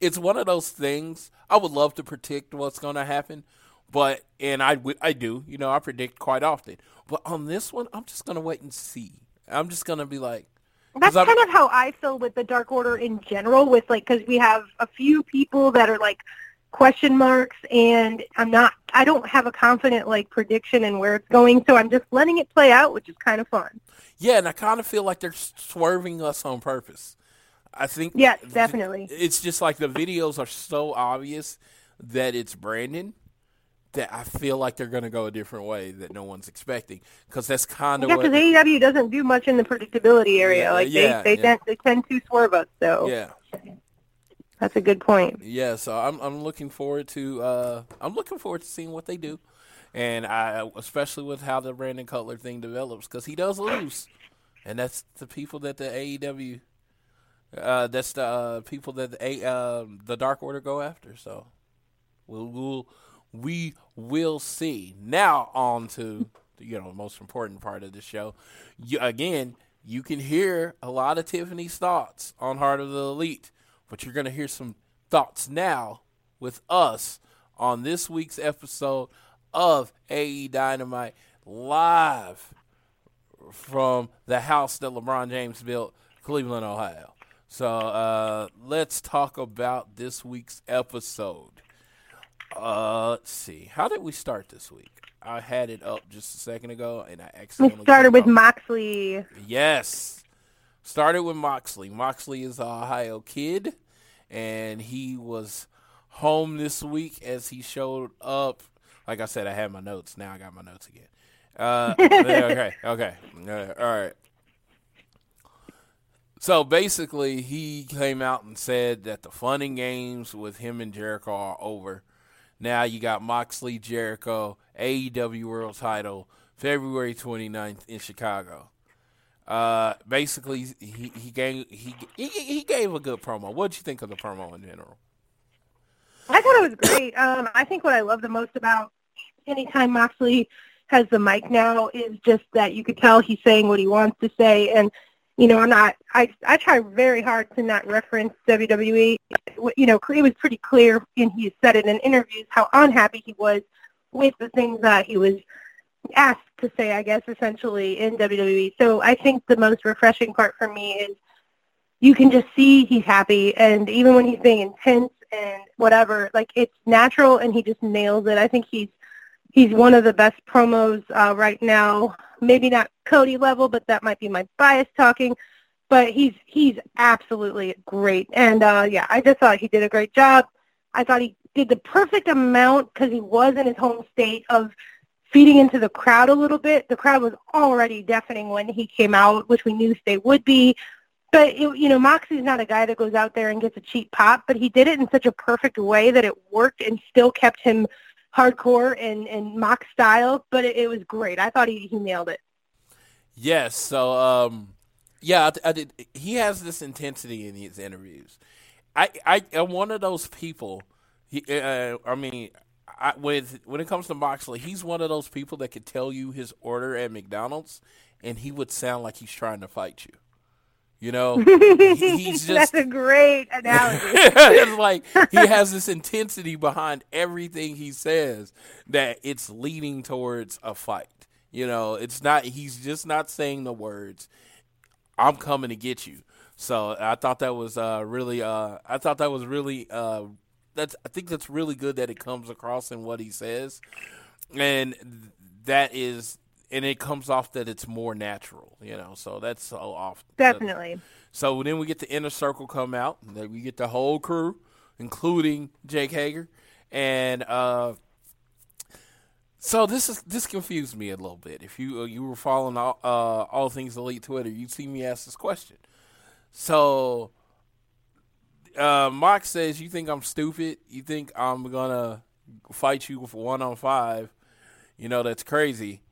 It's one of those things. I would love to predict what's going to happen, but and I I do. You know, I predict quite often. But on this one, I'm just going to wait and see. I'm just going to be like, That's I'm- kind of how I feel with the Dark Order in general. With like, because we have a few people that are like question marks, and I'm not. I don't have a confident like prediction in where it's going, so I'm just letting it play out, which is kind of fun. yeah, and I kind of feel like they're swerving us on purpose. I think Yeah, definitely. It's just like the videos are so obvious that it's Brandon that I feel like they're going to go a different way that no one's expecting because that's kind of Yeah, because AEW doesn't do much in the predictability area. Yeah, like yeah, they they, yeah. tend, they tend to swerve us. So yeah, that's a good point. yeah. So I'm I'm looking forward to uh I'm looking forward to seeing what they do, and I especially with how the Brandon Cutler thing develops because he does lose, and that's the people that the AEW. Uh, that's the uh, people that the uh, the Dark Order go after. So we'll, we'll we will see. Now on to you know the most important part of the show. You, again, you can hear a lot of Tiffany's thoughts on Heart of the Elite, but you're gonna hear some thoughts now with us on this week's episode of AE Dynamite live from the house that LeBron James built, Cleveland, Ohio. So uh, let's talk about this week's episode. Uh, let's see. How did we start this week? I had it up just a second ago, and I We accidentally started with. Moxley. Yes. Started with Moxley. Moxley is a Ohio kid, and he was home this week as he showed up. Like I said, I had my notes. Now I got my notes again. Uh, okay, okay. Uh, all right. So basically, he came out and said that the fun and games with him and Jericho are over. Now you got Moxley, Jericho, AEW World Title, February 29th in Chicago. Uh, basically, he he gave he he, he gave a good promo. What did you think of the promo in general? I thought it was great. Um, I think what I love the most about anytime Moxley has the mic now is just that you could tell he's saying what he wants to say, and you know, I'm not. I I try very hard to not reference WWE. You know, it was pretty clear, and he said it in interviews how unhappy he was with the things that he was asked to say. I guess essentially in WWE. So I think the most refreshing part for me is you can just see he's happy, and even when he's being intense and whatever, like it's natural, and he just nails it. I think he's he's one of the best promos uh, right now. Maybe not Cody level, but that might be my bias talking. But he's he's absolutely great, and uh, yeah, I just thought he did a great job. I thought he did the perfect amount because he was in his home state of feeding into the crowd a little bit. The crowd was already deafening when he came out, which we knew they would be. But it, you know, Moxie's not a guy that goes out there and gets a cheap pop, but he did it in such a perfect way that it worked and still kept him hardcore and and Mox style. But it, it was great. I thought he he nailed it. Yes. So, um, yeah, I, I did. He has this intensity in his interviews. I, I am one of those people. He, uh, I mean, I, with when it comes to Moxley, he's one of those people that could tell you his order at McDonald's, and he would sound like he's trying to fight you. You know, he's just That's a great analogy. it's like he has this intensity behind everything he says that it's leading towards a fight. You know, it's not. He's just not saying the words. I'm coming to get you. So I thought that was uh, really. Uh, I thought that was really. Uh, that's. I think that's really good that it comes across in what he says, and that is and it comes off that it's more natural, you know. So that's so off. Definitely. So then we get the inner circle come out. and then we get the whole crew, including Jake Hager, and uh, so this is this confused me a little bit. If you uh, you were following all, uh, all things elite Twitter, you'd see me ask this question. So, uh, Mock says, "You think I'm stupid? You think I'm gonna fight you for one on five? You know that's crazy.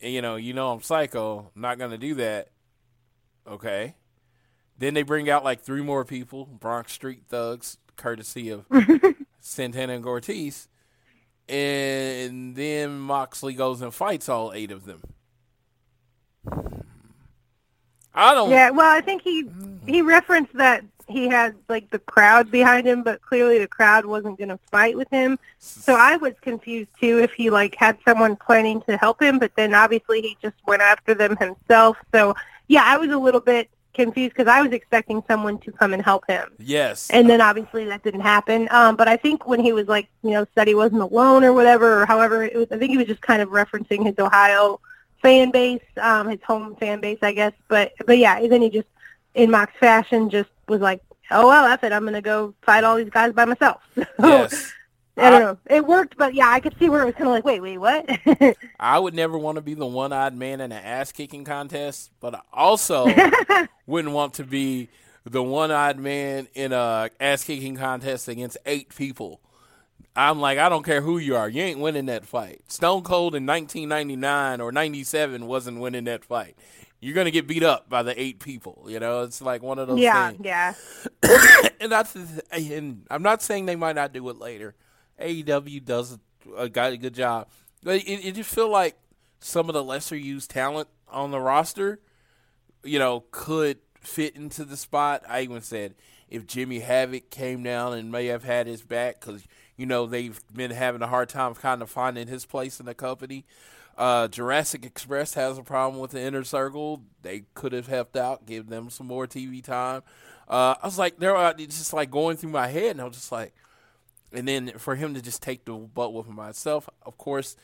You know, you know I'm psycho. I'm not gonna do that. Okay." Then they bring out like three more people, Bronx Street Thugs, courtesy of Santana and Ortiz. And then Moxley goes and fights all eight of them. I don't. Yeah, well, I think he he referenced that he had like the crowd behind him, but clearly the crowd wasn't going to fight with him. So I was confused too if he like had someone planning to help him, but then obviously he just went after them himself. So yeah, I was a little bit confused because I was expecting someone to come and help him. Yes. And then obviously that didn't happen. Um, but I think when he was like, you know, said he wasn't alone or whatever, or however, it was, I think he was just kind of referencing his Ohio fan base, um, his home fan base, I guess. But but yeah, then he just, in Mox fashion, just was like, oh well, that's it. I'm gonna go fight all these guys by myself. So, yes. I don't know. It worked, but yeah, I could see where it was kind of like, wait, wait, what? I would never want to be the one-eyed man in an ass-kicking contest, but I also wouldn't want to be the one-eyed man in a ass-kicking contest against eight people. I'm like, I don't care who you are, you ain't winning that fight. Stone Cold in 1999 or 97 wasn't winning that fight. You're gonna get beat up by the eight people. You know, it's like one of those yeah, things. yeah. and that's and I'm not saying they might not do it later. AEW does a, got a good job, but it, it just feel like some of the lesser used talent on the roster, you know, could fit into the spot. I even said if Jimmy Havoc came down and may have had his back because you know they've been having a hard time kind of finding his place in the company. Uh, Jurassic Express has a problem with the inner circle. They could have helped out, give them some more TV time. Uh, I was like, there, it's just like going through my head, and I was just like, and then for him to just take the butt with itself, of course,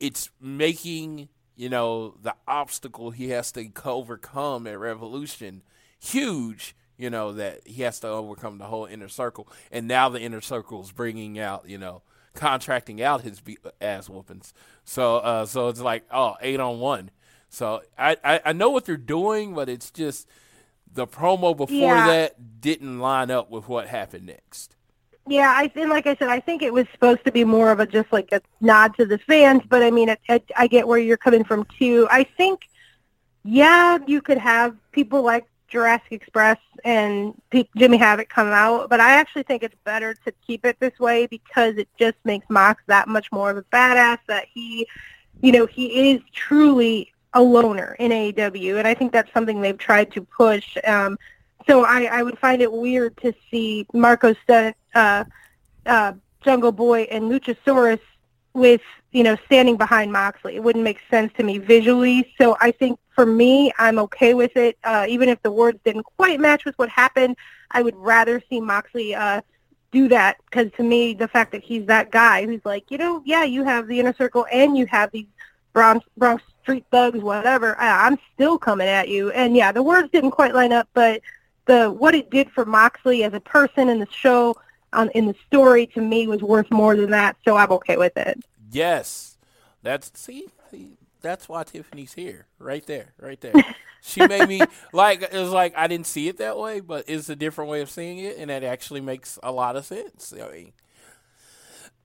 it's making you know the obstacle he has to overcome at Revolution huge. You know that he has to overcome the whole inner circle, and now the inner circle is bringing out you know contracting out his be- ass whoopings. So uh, so it's like oh eight on one. So I, I I know what they're doing, but it's just the promo before Yeah. that didn't line up with what happened next. Yeah, I think, like I said, I think it was supposed to be more of a just like a nod to the fans. But I mean, it, it, I get where you're coming from too. I think, yeah, you could have people like Jurassic Express and Jimmy Havoc come out, but I actually think it's better to keep it this way because it just makes Mox that much more of a badass. That he, you know, he is truly a loner in AEW, and I think that's something they've tried to push. Um, so I, I would find it weird to see Marko Stunt, uh, uh, Jungle Boy, and Luchasaurus with you know standing behind Moxley. It wouldn't make sense to me visually. So I think for me, I'm okay with it. Uh, even if the words didn't quite match with what happened, I would rather see Moxley uh, do that because to me, the fact that he's that guy who's like, you know, yeah, you have the inner circle and you have these Bronx, Bronx street thugs, whatever. I, I'm still coming at you. And yeah, the words didn't quite line up, but the what it did for Moxley as a person in the show, um, in the story, to me was worth more than that. So I'm okay with it. Yes, that's see, see, that's why Tiffany's here, right there, right there. she made me like it was like I didn't see it that way, but it's a different way of seeing it, and that actually makes a lot of sense. I mean,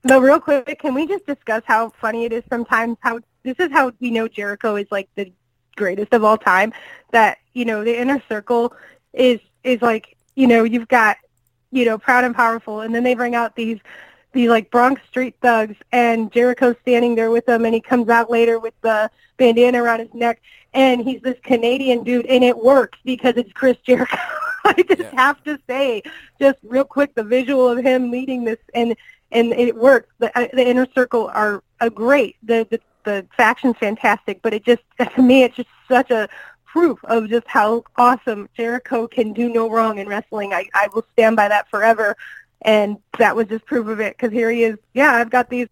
No, real quick, can we just discuss how funny it is sometimes? How this is how we know Jericho is like the greatest of all time. That you know the inner circle is is like you know you've got you know proud and powerful, and then they bring out these these like Bronx street thugs, and Jericho's standing there with them, and he comes out later with the bandana around his neck, and he's this Canadian dude, and it works because it's Chris Jericho. I just Yeah. have to say, just real quick, the visual of him leading this and and it works. The, uh, the inner circle are, are great. The, the the faction's fantastic, but it just to me it's just such a proof of just how awesome Jericho can do no wrong in wrestling. I I will stand by that forever, and that was just proof of it because here he is. Yeah, I've got these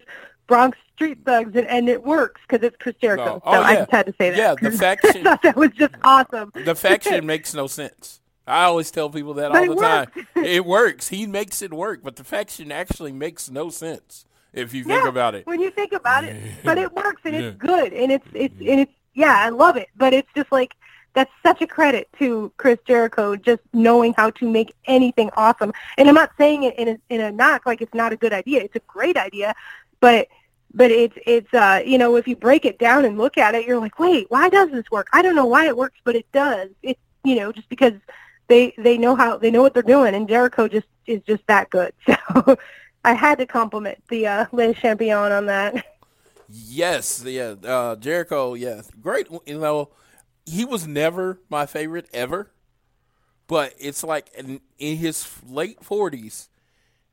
Bronx Street Thugs, and, and it works because it's Chris Jericho. No. Oh, so I yeah. just had to say that. Yeah, the I faction- thought that was just awesome. The faction makes no sense. I always tell people that But all the time. It works. He makes it work, but the faction actually makes no sense if you think yeah, about it. When you think about it, but it works and it's good and it's it's and it's yeah, I love it. But it's just like that's such a credit to Chris Jericho just knowing how to make anything awesome. And I'm not saying it in a, in a knock like it's not a good idea. It's a great idea, but but it's it's uh you know if you break it down and look at it, you're like, wait, why does this work? I don't know why it works, but it does. It's you know just because they they know how they know what they're doing, and Jericho just is just that good. So I had to compliment the uh, Le Champion on that. Yes, yeah, uh, Jericho, yeah, great. You know, he was never my favorite ever, but it's like in, in his late forties,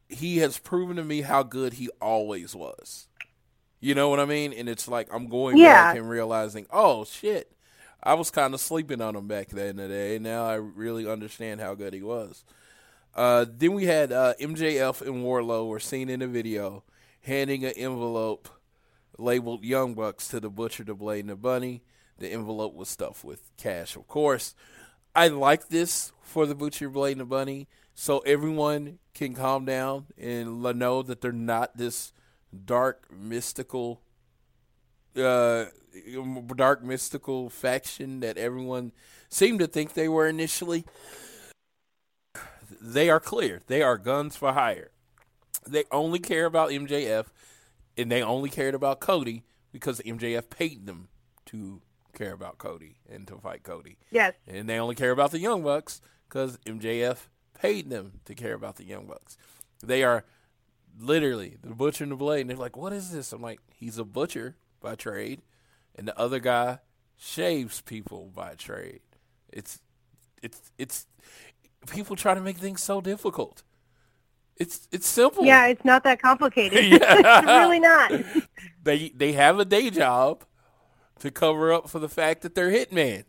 he has proven to me how good he always was. You know what I mean? And it's like I'm going Yeah. back and realizing, oh shit, I was kind of sleeping on him back then day. Now I really understand how good he was. Uh, then we had uh, MJF and Wardlow were seen in a video handing an envelope labeled Young Bucks to the Butcher, the Blade, and the Bunny. The envelope was stuffed with cash, of course. I like this for the Butcher, Blade, and the Bunny so everyone can calm down and know that they're not this dark, mystical, uh, dark, mystical faction that everyone seemed to think they were initially. They are clear. They are guns for hire. They only care about MJF and they only cared about Cody because MJF paid them to care about Cody and to fight Cody. Yes. And they only care about the Young Bucks because MJF paid them to care about the Young Bucks. They are literally the butcher and the blade. And they're like, what is this? I'm like, he's a butcher by trade. And the other guy shaves people by trade. It's, it's, it's, people try to make things so difficult. It's, it's simple. Yeah, it's not that complicated. It's really not. they they have a day job to cover up for the fact that they're hitman.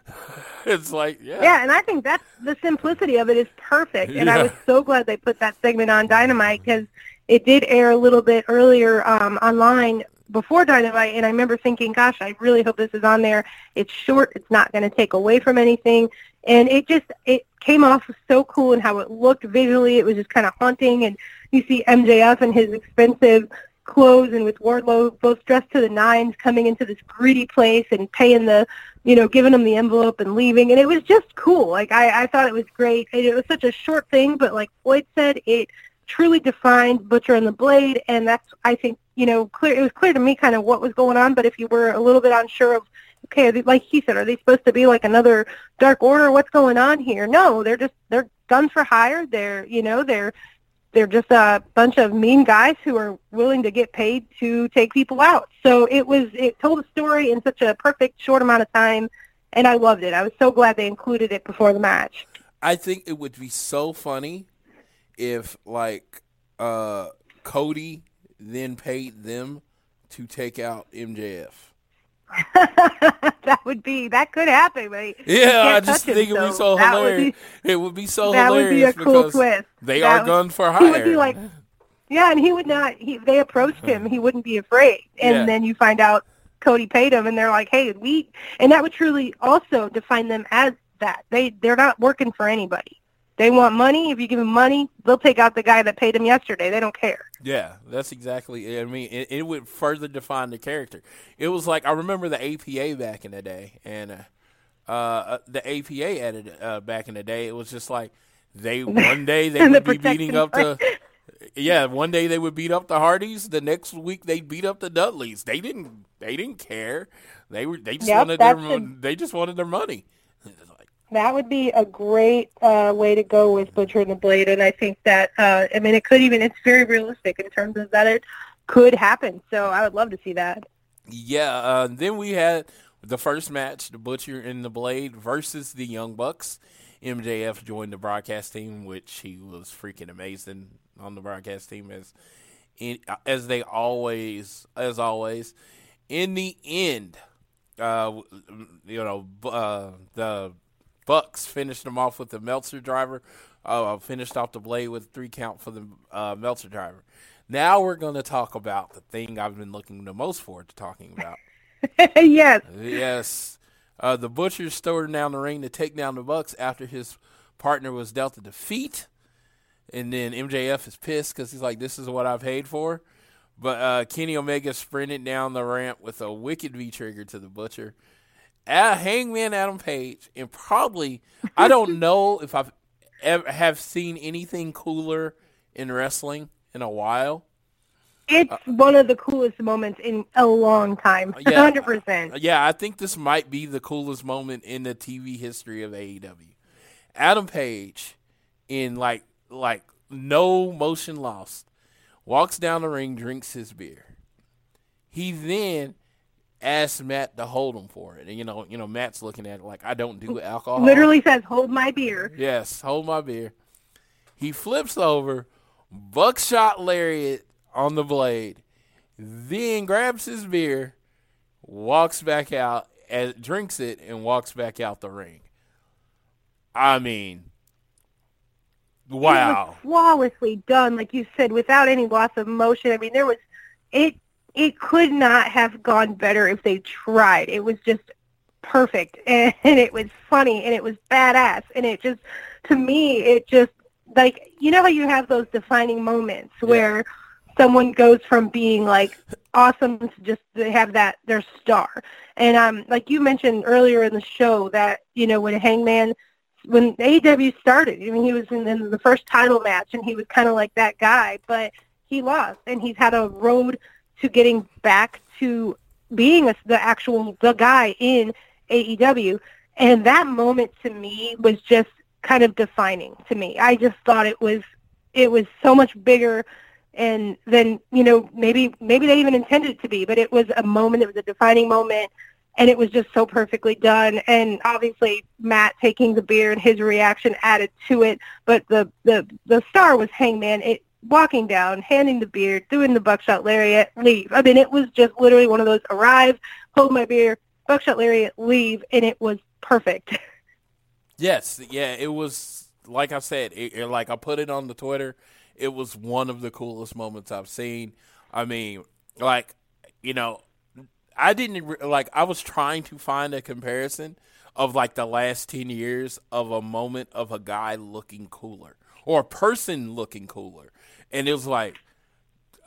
it's like yeah, Yeah, and I think that's the simplicity of it is perfect. And I was so glad they put that segment on Dynamite because it did air a little bit earlier um, online before Dynamite, and I remember thinking, "Gosh, I really hope this is on there." It's short; it's not going to take away from anything, and it just it came off so cool and how it looked visually. It was just kind of haunting, and you see MJF and his expensive clothes and with Wardlow both dressed to the nines coming into this greedy place and paying the you know, giving them the envelope and leaving. And it was just cool. Like, I, I thought it was great. And it was such a short thing, but like Floyd said, it truly defined Butcher and the Blade. And that's, I think, you know, clear. It was clear to me kind of what was going on. But if you were a little bit unsure of, okay, they, like he said, are they supposed to be like another Dark Order? What's going on here? No, they're just, they're guns for hire. They're, you know, they're, they're just a bunch of mean guys who are willing to get paid to take people out. So it was it told a story in such a perfect short amount of time and I loved it. I was so glad they included it before the match. I think it would be so funny if like uh Cody then paid them to take out MJF. that would be that could happen, but Yeah, I just him, think it would be so would hilarious. be- it would be so that would be a hilarious cool because twist. they That are would- gun for he would be like Yeah, and he would not he they approached him, he wouldn't be afraid. And Yeah. then you find out Cody paid him and they're like, Hey, we and that would truly also define them as that. They they're not working for anybody. They want money. If you give them money, they'll take out the guy that paid them yesterday. They don't care. Yeah, that's exactly. I mean, it, it would further define the character. It was like I remember the APA back in the day, and uh, uh, the APA added uh, back in the day. It was just like they one day they And the would be beating up the. Yeah, one day they would beat up the Hardys. The next week they'd beat up the Dudleys. They didn't. They didn't care. They were. They just Yep, wanted their. the- They just wanted their money. That would be a great uh, way to go with Butcher and the Blade, and I think that uh, I mean it could even it's very realistic in terms of that it could happen. So I would love to see that. Yeah, uh, then we had the first match, the Butcher and the Blade versus the Young Bucks. MJF joined the broadcast team, which he was freaking amazing on the broadcast team as in, as they always as always. In the end, uh, you know, uh, the Bucks finished them off with the Meltzer driver. Uh, finished off the Blade with three count for the uh, Meltzer driver. Now we're going to talk about the thing I've been looking the most forward to talking about. yes. yes, uh, the Butcher stormed down the ring to take down the Bucks after his partner was dealt a defeat, and then MJF is pissed because he's like, "This is what I paid for." But uh, Kenny Omega sprinted down the ramp with a wicked V trigger to the Butcher. Uh, Hangman Adam Page, and probably I don't know if I've ever have seen anything cooler in wrestling in a while. It's one of the coolest moments in a long time. Uh, yeah. 100%. Yeah, I think this might be the coolest moment in the TV history of AEW. Adam Page, in like like no motion lost, walks down the ring, drinks his beer. He then asks Matt to hold him for it, and you know, you know, Matt's looking at it like I don't do alcohol. Literally says, hold my beer. Yes, hold my beer. He flips over, buckshot lariat on the blade, then grabs his beer, walks back out, and drinks it, and walks back out the ring. I mean, wow. flawlessly done, like you said, without any loss of motion. I mean, there was it. It could not have gone better if they tried. It was just perfect, and, it was funny, and it was badass, and it just, to me, it just like you know how you have those defining moments where someone goes from being like awesome to just they have that their star, and um, like you mentioned earlier in the show that you know when Hangman when AEW started. I mean, he was in, in the first title match, and he was kind of like that guy, but he lost, and he's had a road to getting back to being a, the actual the guy in AEW. And that moment to me was just kind of defining to me. I just thought it was it was so much bigger and then you know maybe maybe they even intended it to be, but it was a moment. It was a defining moment and it was just so perfectly done. And obviously, Matt taking the beer and his reaction added to it. But the the the star was Hangman. It walking down, handing the beer, doing the buckshot lariat, leave. I mean, it was just literally one of those arrive, hold my beer, buckshot lariat, leave, and it was perfect. Yes, yeah, it was like I said, it, it- like I put it on the Twitter. It was one of the coolest moments I've seen. I mean, like you know, I didn't like. I was trying to find a comparison of like the last ten years of a moment of a guy looking cooler or a person looking cooler, and it was like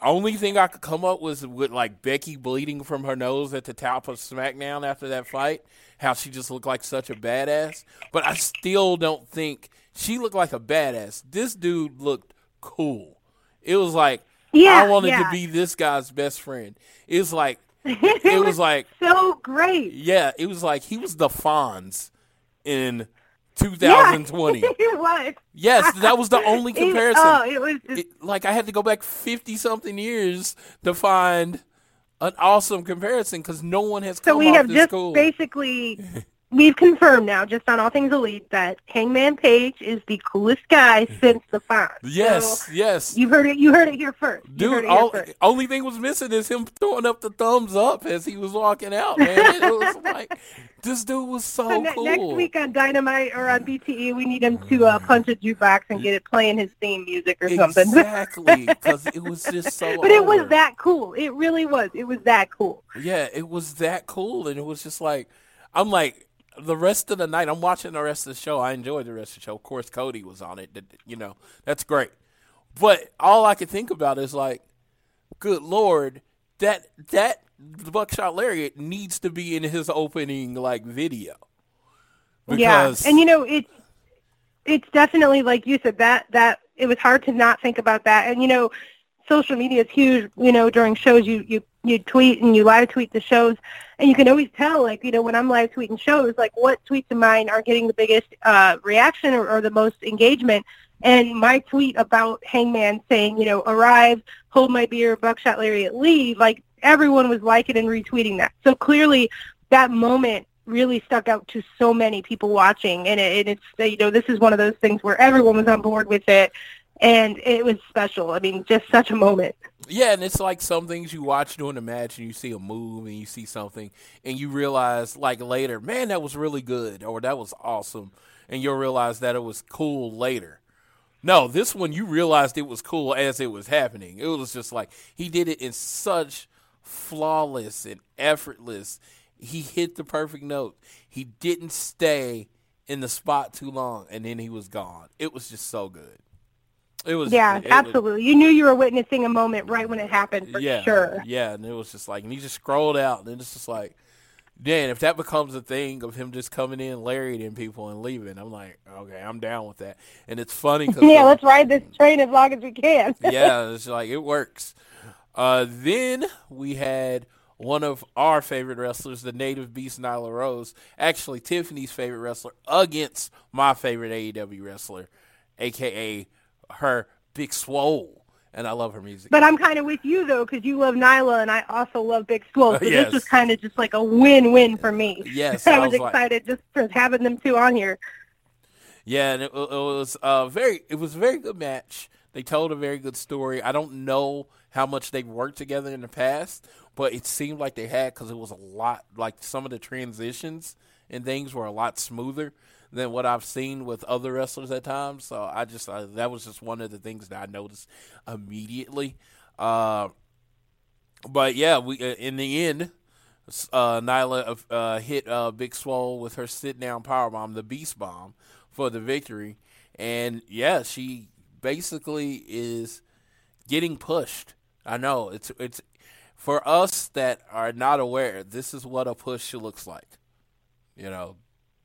only thing I could come up was with like Becky bleeding from her nose at the top of SmackDown after that fight. How she just looked like such a badass, but I still don't think she looked like a badass. This dude looked cool. It was like Yeah, I wanted yeah. to be this guy's best friend. It was like it was like so great. yeah, it was like he was the Fonz in Yeah, 2020. it was. yes, that was the only It- comparison oh, it was just it, like I had to go back fifty something years to find an awesome comparison because no one has come So we have this just cool. basically we've confirmed now, just on all things elite, that Hangman Page is the coolest guy since the Fonz. yes, So yes, you heard it. You heard it here first. Dude. here All, first. only thing was missing is him throwing up the thumbs up as he was walking out. Man, it was like this dude was so So ne- cool. Next week on Dynamite or on BTE, we need him to uh, punch a jukebox and get it playing his theme music or something. exactly, because it was just so. but it was that cool. It really was. It was that cool. Yeah, it was that cool, and it was just like, I'm like, the rest of the night, I'm watching the rest of the show. I enjoyed the rest of the show. Of course, Cody was on it. You know, that's great. But all I could think about is like, good lord, that that the buckshot lariat needs to be in his opening like video. Because yeah, and you know it's it's definitely like you said that that it was hard to not think about that. And you know, social media is huge. You know, during shows you you you tweet and you live tweet the shows, and you can always tell like you know when I'm live tweeting shows like what tweets of mine are getting the biggest uh, reaction or, or the most engagement. And my tweet about Hangman saying, you know, arrive, hold my beer, buckshot lariat, leave, like everyone was liking and retweeting that. So clearly that moment really stuck out to so many people watching. And, it, and it's you know this is one of those things where everyone was on board with it. And it was special. I mean just such a moment Yeah, and it's like some things you watch during the match and you see a move and you see something and you realize like later, man, that was really good or that was awesome. And you'll realize that it was cool later. No, this one you realized it was cool as it was happening. It was just like he did it in such flawless and effortless. He hit the perfect note. He didn't stay in the spot too long, and then he was gone. It was just so good. It was Yeah, it absolutely. You knew you were witnessing a moment right when it happened for yeah, sure. Yeah, and it was just like, and he just scrolled out, and it's just like, Dan, if that becomes a thing of him just coming in, lariating people and leaving, I'm like, okay, I'm down with that. And it's funny because Yeah, let's ride this train as long as we can. yeah, it's like it works. Uh, then we had one of our favorite wrestlers, the native beast Nyla Rose, actually Tiffany's favorite wrestler, against my favorite AEW wrestler, aka her Big Swole, and I love her music. But I'm kind of with you though, because you love Nyla and I also love Big Swole. So Yes. this was kind of just like a win-win for me. Yes, I I was, was like- excited just for having them two on here. Yeah, and it, it was uh, very it was a very good match. They told a very good story. I don't know how much they've worked together in the past, but it seemed like they had because it was a lot like some of the transitions and things were a lot smoother than what I've seen with other wrestlers at times. So I just uh, that was just one of the things that I noticed immediately. Uh, but yeah, we uh, in the end, uh, Nyla uh, hit Big Swole with her sit down power bomb, the Beast Bomb, for the victory. And yeah, she basically is getting pushed. I know it's it's for us that are not aware. This is what a push looks like. You know,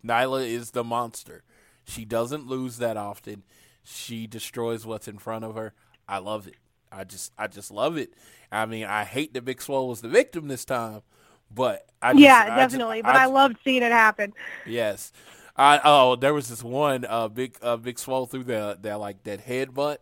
Nyla is the monster. She doesn't lose that often. She destroys what's in front of her. I love it. I just I just love it. I mean, I hate that Big Swole was the victim this time, but I just, yeah, I just- definitely. but I, loved seeing it happen. Yes. I oh, there was this one uh big uh big swole through the that like that headbutt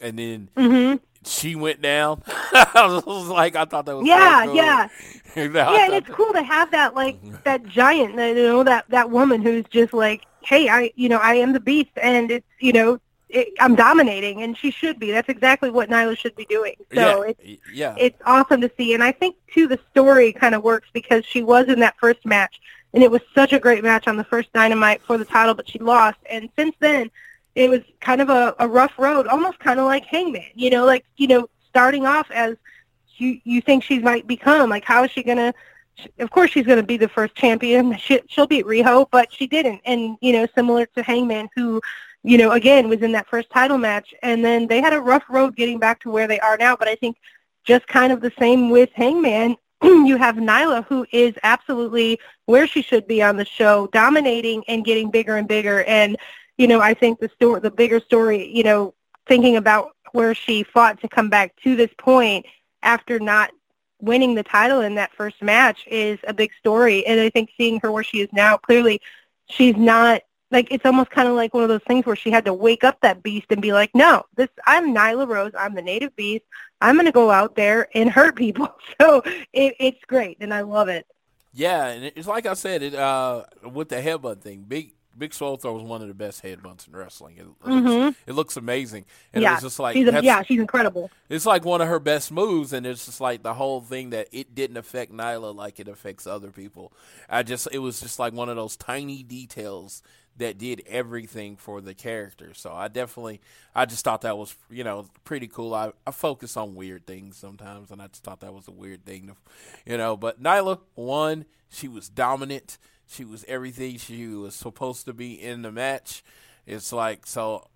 and then Mm-hmm. She went down. I was like I thought that was Yeah, cool. yeah. I Yeah, and it's that- cool to have that like that giant, you know, that that woman who's just like, hey, I, you know, I am the beast, and it's, you know, it, I'm dominating, and she should be. That's exactly what Nyla should be doing. So yeah, it's yeah. it's awesome to see, and I think too the story kind of works because she was in that first match, and it was such a great match on the first Dynamite for the title, but she lost, and since then it was kind of a, a rough road, almost kind of like Hangman, you know, like you know, starting off as you you think she might become, like how is she gonna? Of course, she's going to be the first champion. She, she'll beat Riho, but she didn't. And you know, similar to Hangman, who you know, again, was in that first title match. And then they had a rough road getting back to where they are now. But I think just kind of the same with Hangman. you have Nyla, who is absolutely where she should be on the show, dominating and getting bigger and bigger. And, you know, I think the story, the bigger story, you know, thinking about where she fought to come back to this point after not winning the title in that first match is a big story. And I think seeing her where she is now, clearly she's not like it's almost kind of like one of those things where she had to wake up that beast and be like, "No, this I'm Nyla Rose. I'm the native beast. I'm going to go out there and hurt people." So it, it's great, and I love it. Yeah, and it's like I said, it uh with the headbutt thing, big Big Swole was one of the best headbutts in wrestling. It, it, looks, mm-hmm. it looks amazing, and yeah, it was just like she's a, yeah, she's incredible. It's like one of her best moves, and it's just like the whole thing that it didn't affect Nyla like it affects other people. I just, it was just like one of those tiny details that did everything for the character. So I definitely, I just thought that was, you know, pretty cool. I, I focus on weird things sometimes, and I just thought that was a weird thing to, you know. But Nyla won. She was dominant. She was everything she was supposed to be in the match. It's like so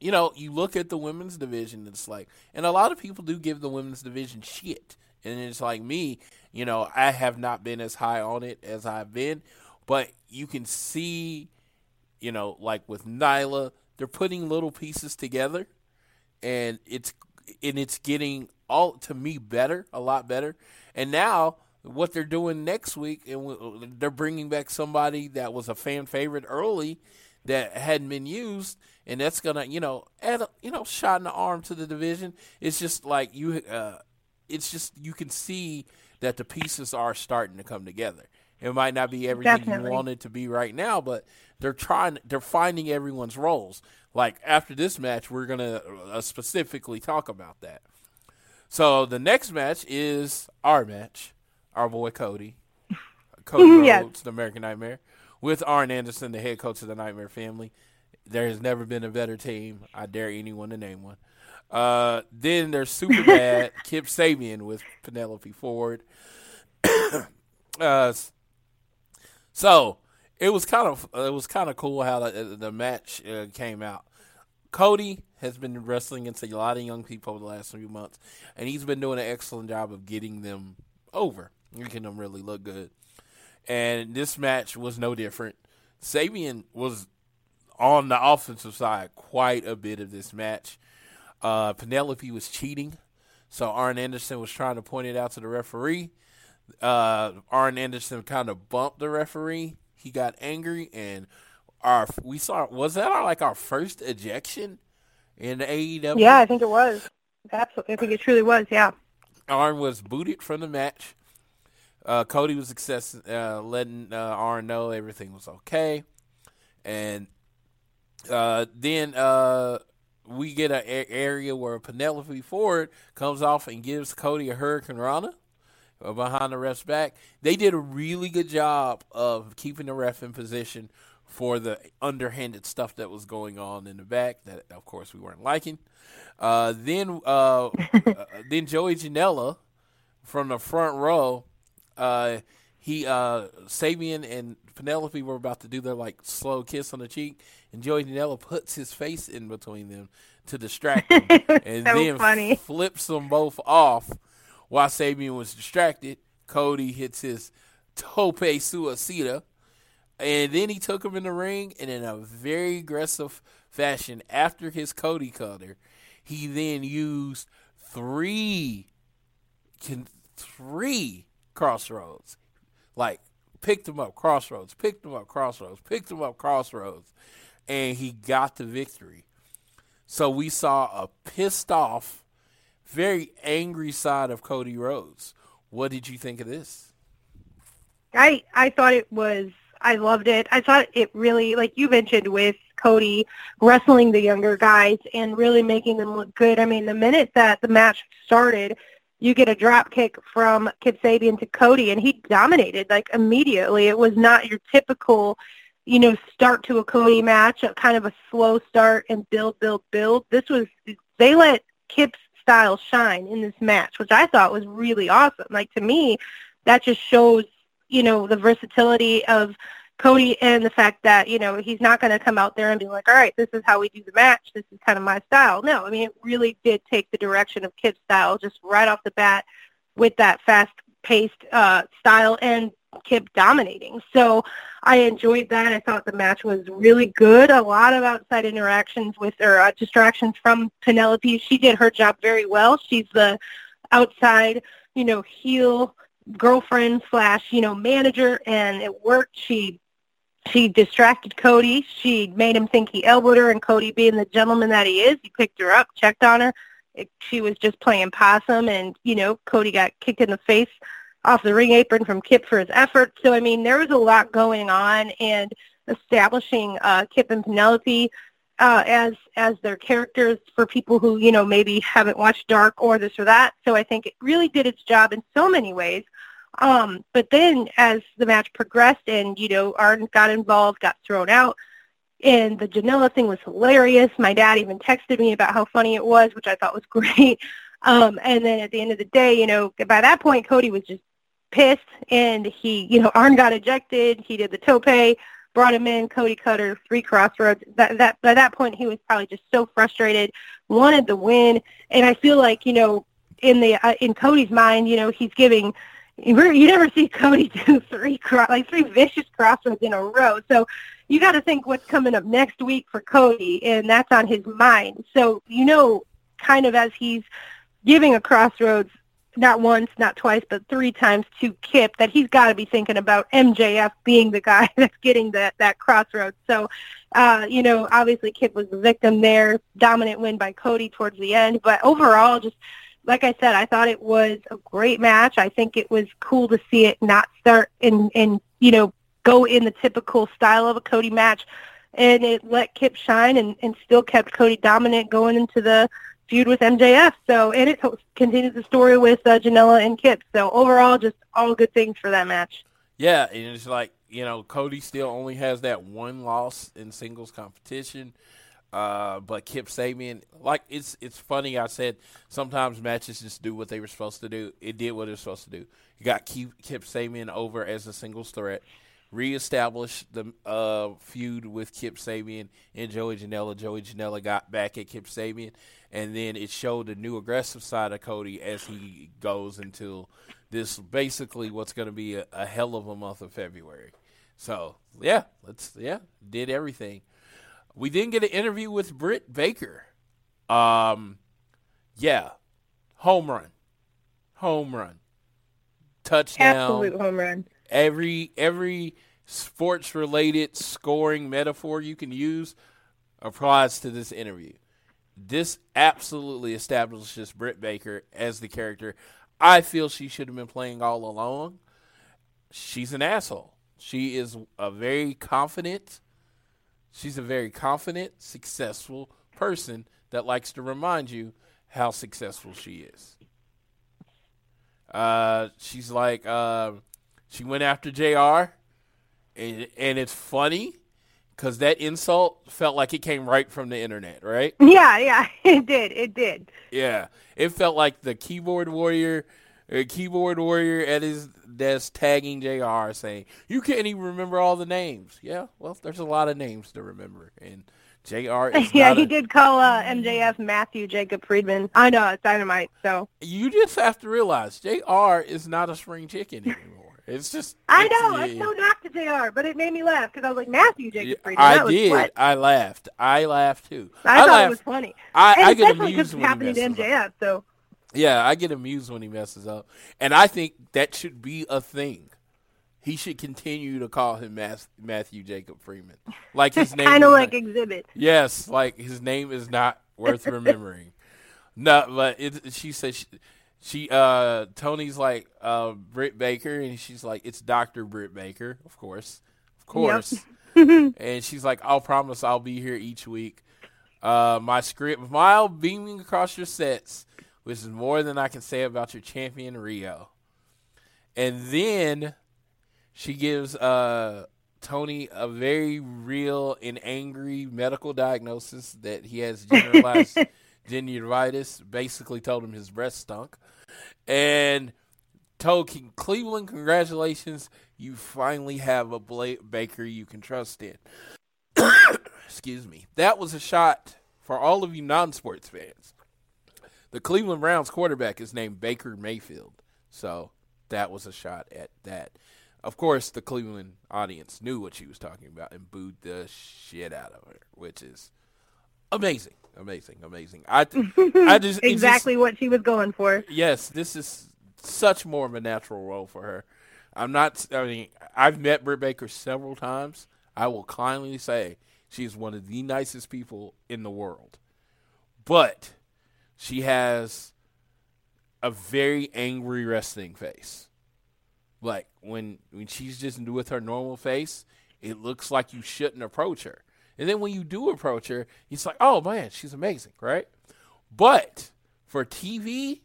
you know, you look at the women's division, it's like, and a lot of people do give the women's division shit. And it's like me, you know, I have not been as high on it as I've been, but you can see, you know, like with Nyla, they're putting little pieces together, and it's and it's getting all to me better, a lot better. And now what they're doing next week, and they're bringing back somebody that was a fan favorite early that hadn't been used, and that's gonna, you know, add a you know shot in the arm to the division. It's just like you, uh, it's just you can see that the pieces are starting to come together. It might not be everything Definitely. you wanted to be right now, but they're trying. They're finding everyone's roles. Like after this match, we're gonna uh, specifically talk about that. So the next match is our match, our boy Cody, Cody Yes. Rhodes, the American Nightmare, with Arn Anderson, the head coach of the Nightmare family. There has never been a better team. I dare anyone to name one. Uh, then there's super bad Kip Sabian with Penelope Ford. uh, so it was kind of it was kind of cool how the, the match uh, came out. Cody has been wrestling against a lot of young people over the last few months, and he's been doing an excellent job of getting them over, making them really look good. And this match was no different. Sabian was on the offensive side quite a bit of this match. Uh, Penelope was cheating, so Arn Anderson was trying to point it out to the referee. Uh, Arn Anderson kind of bumped the referee. He got angry, and our we saw was that our like our first ejection in the AEW. Yeah, I think it was. Absolutely, I think it truly was. Yeah. Arn was booted from the match. Uh, Cody was success, uh, letting uh, Arn know everything was okay, and uh, then uh, we get an a- area where Penelope Ford comes off and gives Cody a hurricanrana uh, behind the ref's back. They did a really good job of keeping the ref in position for the underhanded stuff that was going on in the back that, of course, we weren't liking. Uh, then, uh, uh, then Joey Janela from the front row. Uh, he uh, Sabian and Penelope were about to do their like slow kiss on the cheek, and Joey Janela puts his face in between them to distract them, and So then funny. flips them both off. While Sabian was distracted, Cody hits his tope suicida, and then he took him in the ring, and in a very aggressive fashion, after his Cody cutter, he then used three, can, three Cross Rhodes, like picked him up Cross Rhodes, picked him up Cross Rhodes, picked him up Cross Rhodes, and he got the victory. So we saw a pissed off, very angry side of Cody Rhodes. What did you think of this? I I thought it was I loved it. I thought it really like you mentioned with Cody wrestling the younger guys and really making them look good. I mean, the minute that the match started, you get a drop kick from Kip Sabian to Cody and he dominated like immediately. It was not your typical you know, start to a Cody match, a kind of a slow start and build, build, build. This was they let Kip's style shine in this match, which I thought was really awesome. Like to me, that just shows, you know, the versatility of Cody and the fact that, you know, he's not going to come out there and be like, all right, this is how we do the match. This is kind of my style. No, I mean, it really did take the direction of Kip's style just right off the bat with that fast-paced uh, style and Kip dominating. So I enjoyed that. I thought the match was really good. A lot of outside interactions with or uh, distractions from Penelope. She did her job very well. She's the outside, you know, heel girlfriend slash, you know, manager, and it worked. She she distracted Cody. She made him think he elbowed her, and Cody, being the gentleman that he is, he picked her up, checked on her. It, she was just playing possum, and you know, Cody got kicked in the face off the ring apron from Kip for his efforts. So I mean, there was a lot going on, and establishing uh, Kip and Penelope uh, as as their characters for people who you know maybe haven't watched Dark or this or that. So I think it really did its job in so many ways. Um, but then as the match progressed, and you know, Arden got involved, got thrown out. And the Janela thing was hilarious. My dad even texted me about how funny it was, which I thought was great. Um, and then at the end of the day, you know, by that point, Cody was just pissed and he, you know, Arn got ejected. He did the tope, brought him in, Cody Cutter, three Cross Rhodes. That, that, by that point, he was probably just so frustrated, wanted the win. And I feel like, you know, in the, uh, in Cody's mind, you know, he's giving, you never see Cody do three, like three vicious Cross Rhodes in a row. So you got to think what's coming up next week for Cody, and that's on his mind. So, you know, kind of as he's giving a Cross Rhodes not once, not twice, but three times to Kip that he's got to be thinking about MJF being the guy that's getting that that Cross Rhodes. So, uh, you know, obviously Kip was the victim there, dominant win by Cody towards the end, but overall, just like I said, I thought it was a great match. I think it was cool to see it not start and and you know go in the typical style of a Cody match, and it let Kip shine and and still kept Cody dominant going into the feud with MJF. So, and it continues the story with uh, Janela and Kip. So overall, just all good things for that match. Yeah, and it's like you know, Cody still only has that one loss in singles competition. Uh, but Kip Sabian, like it's it's funny. I said sometimes matches just do what they were supposed to do. It did what it was supposed to do. You got Kip, Kip Sabian over as a singles threat, reestablished the uh, feud with Kip Sabian and Joey Janela. Joey Janela got back at Kip Sabian, and then it showed the new aggressive side of Cody as he goes into this basically what's going to be a, a hell of a month of February. So yeah, let's yeah did everything. We didn't get an interview with Britt Baker. Um, yeah, home run, home run, touchdown, Absolute home run. every every sports related scoring metaphor you can use applies to this interview. This absolutely establishes Britt Baker as the character I feel she should have been playing all along. She's an asshole. She is a very confident she's a very confident, successful person that likes to remind you how successful she is. Uh, she's like, uh, she went after JR, and, and it's funny because that insult felt like it came right from the internet, right? Yeah, yeah, it did. It did. Yeah, it felt like the keyboard warrior, uh, keyboard warrior at his desk tagging JR saying, "You can't even remember all the names." Yeah, well, there's a lot of names to remember, and JR is yeah, he a- did call uh, MJF Matthew Jacob Friedman. I know it's dynamite. So You just have to realize JR is not a spring chicken anymore. It's just I it's- know it's no knock to JR But it made me laugh because I was like Matthew Jacob Friedman. I did. I laughed. I laughed too. I, thought laughed. it was funny. I, and I get especially amused when he happening to up. MJF. So Yeah, I get amused when he messes up, and I think that should be a thing. He should continue to call him Matthew Jacob Freeman, like his name. kind of like not- Exhibit. yes, like his name is not worth remembering. no, but it, she said she, she uh Tony's like uh Britt Baker, and she's like it's Doctor Britt Baker, of course, of course. and she's like, I'll promise I'll be here each week. Uh, my script, smile beaming across your sets, which is more than I can say about your champion Riho. And then she gives uh, Tony a very real and angry medical diagnosis that he has generalized gingivitis. Basically, told him his breath stunk, and told King Cleveland, "Congratulations, you finally have a Bla- Baker you can trust in." Excuse me. That was a shot for all of you non-sports fans. The Cleveland Browns quarterback is named Baker Mayfield. So that was a shot at that. Of course, the Cleveland audience knew what she was talking about and booed the shit out of her, which is amazing, amazing, amazing. I, I just it just- Exactly what she was going for. yes, this is such more of a natural role for her. I'm not. I mean, I've met Britt Baker several times. I will kindly say she's one of the nicest people in the world, but she has a very angry resting face. Like when when she's just with her normal face, it looks like you shouldn't approach her. And then when you do approach her, it's like, oh man, she's amazing, right? But for TV,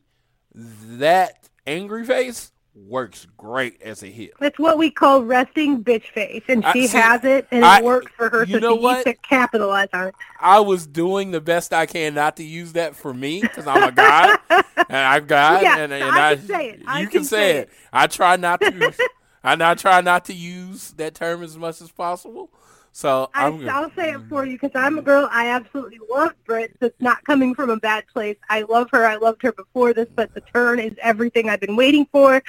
that angry face works great as a heel. That's what we call resting bitch face, and I- she see, has it, and I- it works for her. you so know she what? needs to capitalize on it. I was doing the best I can not to use that for me because I'm a guy and I'm God, Yeah, and, and I I, can say it. I you can say say it. I try not to. I not try not to use that term as much as possible. So I, I'm. I'll say it mm-hmm. for you because I'm a girl. I absolutely love Britt. It's not coming from a bad place. I love her. I loved her before this, but the turn is everything I've been waiting for.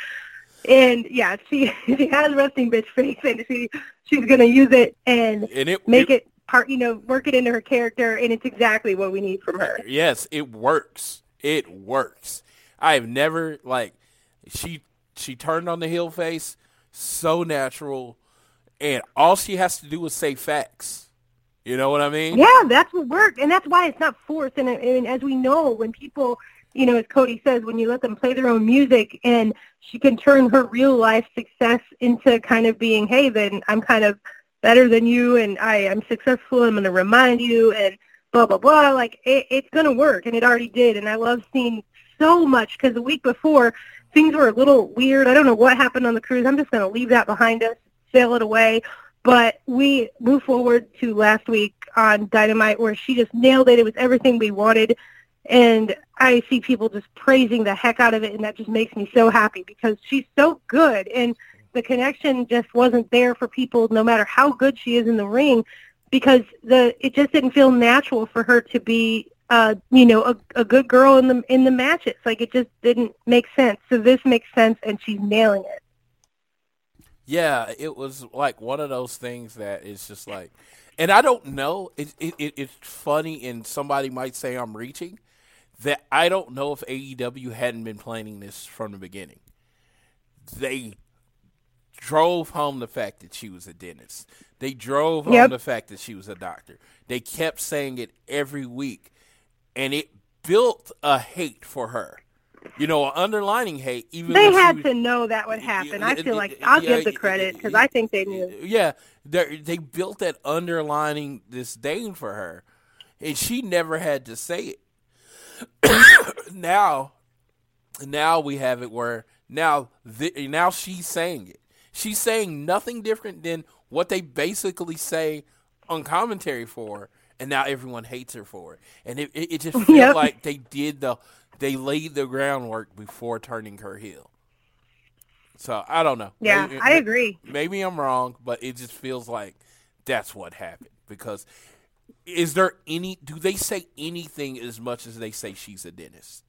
And yeah, she she has resting bitch face, and she she's gonna use it and and it make it part. You know, work it into her character, and it's exactly what we need from her. Yes, it works. It works. I have never like she she turned on the heel face so natural and all she has to do is say facts. You know what I mean? Yeah, that's what worked, and that's why it's not forced. And, and as we know, when people, you know, as Cody says, when you let them play their own music, and she can turn her real life success into kind of being, hey, then I'm kind of better than you, and I am successful. I'm going to remind you, and blah blah blah. Like it, it's going to work, and it already did. And I love seeing so much because the week before things were a little weird. I don't know what happened on the cruise. I'm just going to leave that behind us. Sail it away. But we move forward to last week on Dynamite where she just nailed it. It was everything we wanted. And I see people just praising the heck out of it, and that just makes me so happy because she's so good. And the connection just wasn't there for people, no matter how good she is in the ring, because the it just didn't feel natural for her to be, uh, you know, a, a good girl in the in the matches. Like it just didn't make sense. So this makes sense, and she's nailing it. Yeah, it was like one of those things that is just like, and I don't know. It, it, it it's funny, and somebody might say I'm reaching. That I don't know if AEW hadn't been planning this from the beginning. They drove home the fact that she was a dentist. They drove home the fact that she was a doctor. They kept saying it every week, and it built a hate for her. You know, underlining hate. Even They had was- to know that would happen. I feel like I'll yeah, give the credit because I think they knew. Yeah, they they built that underlining disdain for her, and she never had to say it. now, now we have it where now the, now she's saying it. She's saying nothing different than what they basically say on commentary for, and now everyone hates her for it. And it it, it just feels Yep. like they did the they laid the groundwork before turning her heel. So I don't know. Yeah, Maybe- I agree. maybe I'm wrong, but it just feels like that's what happened. Because is there any? Do they say anything as much as they say she's a dentist?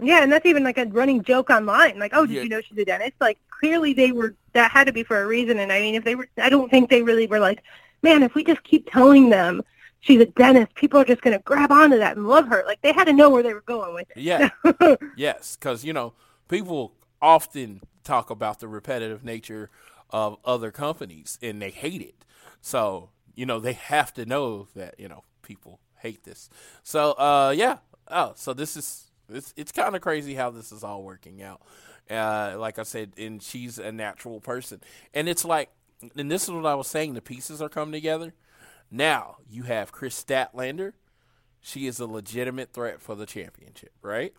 Yeah, and that's even like a running joke online. Like, oh, did Yeah. you know she's a dentist? Like, clearly they were. That had to be for a reason. And I mean, if they were, I don't think they really were like, man, if we just keep telling them she's a dentist, people are just going to grab onto that and love her. Like, they had to know where they were going with it. Yeah, yes, because you know people often talk about the repetitive nature of other companies and they hate it. So you know they have to know that you know people hate this. So uh, yeah. Oh, so this is it's it's kind of crazy how this is all working out. Uh, like I said, and she's a natural person, and it's like, and this is what I was saying. The pieces are coming together. Now you have Kris Statlander. She is a legitimate threat for the championship, right?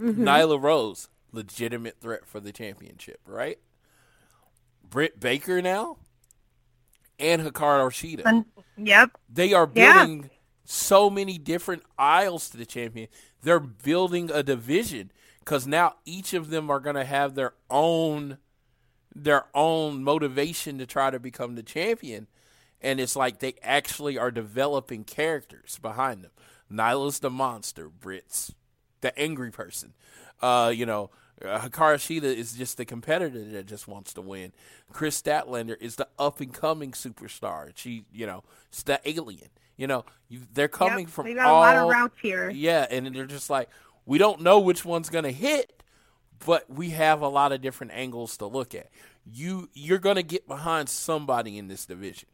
Mm-hmm. Nyla Rose, legitimate threat for the championship, right? Britt Baker now, and Hikaru Shida. Yep. They are Yeah. building so many different aisles to the champion. They're building a division because now each of them are going to have their own their own motivation to try to become the champion. And it's like they actually are developing characters behind them. Nyla's the monster. Brits, the angry person. Uh, you know, uh, Hikaru Shida is just the competitor that just wants to win. Kris Statlander is the up and coming superstar. She, you know, it's the alien. You know, you, they're coming Yep. from We got all, a lot of routes here. Yeah, and they're just like, we don't know which one's going to hit, but we have a lot of different angles to look at. You you're going to get behind somebody in this division.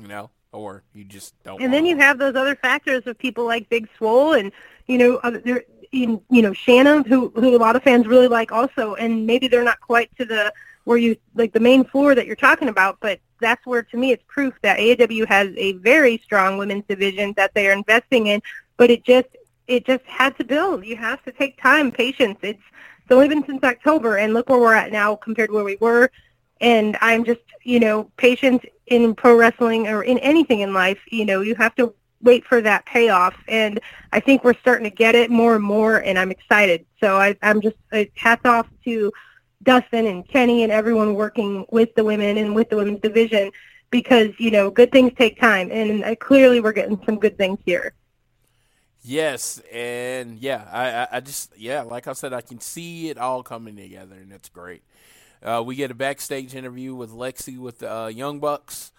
You know, or you just don't. And then you have those other factors of people like Big Swole and you know other there in you know Shanna who who a lot of fans really like also and maybe they're not quite to the where you like the main floor that you're talking about but that's where to me it's proof that AEW has a very strong women's division that they are investing in but it just it just had to build you have to take time patience it's it's only been since October and look where we're at now compared to where we were and I'm just, you know, patient in pro wrestling or in anything in life. You know, you have to wait for that payoff, and I think we're starting to get it more and more, and I'm excited. So I, I'm just uh, hats off to Dustin and Kenny and everyone working with the women and with the women's division because you know good things take time, and uh, clearly we're getting some good things here. Yes, and yeah, I, I, I just yeah, like I said, I can see it all coming together, and it's great. Uh, we get a backstage interview with Lexy with the uh, Young Bucks.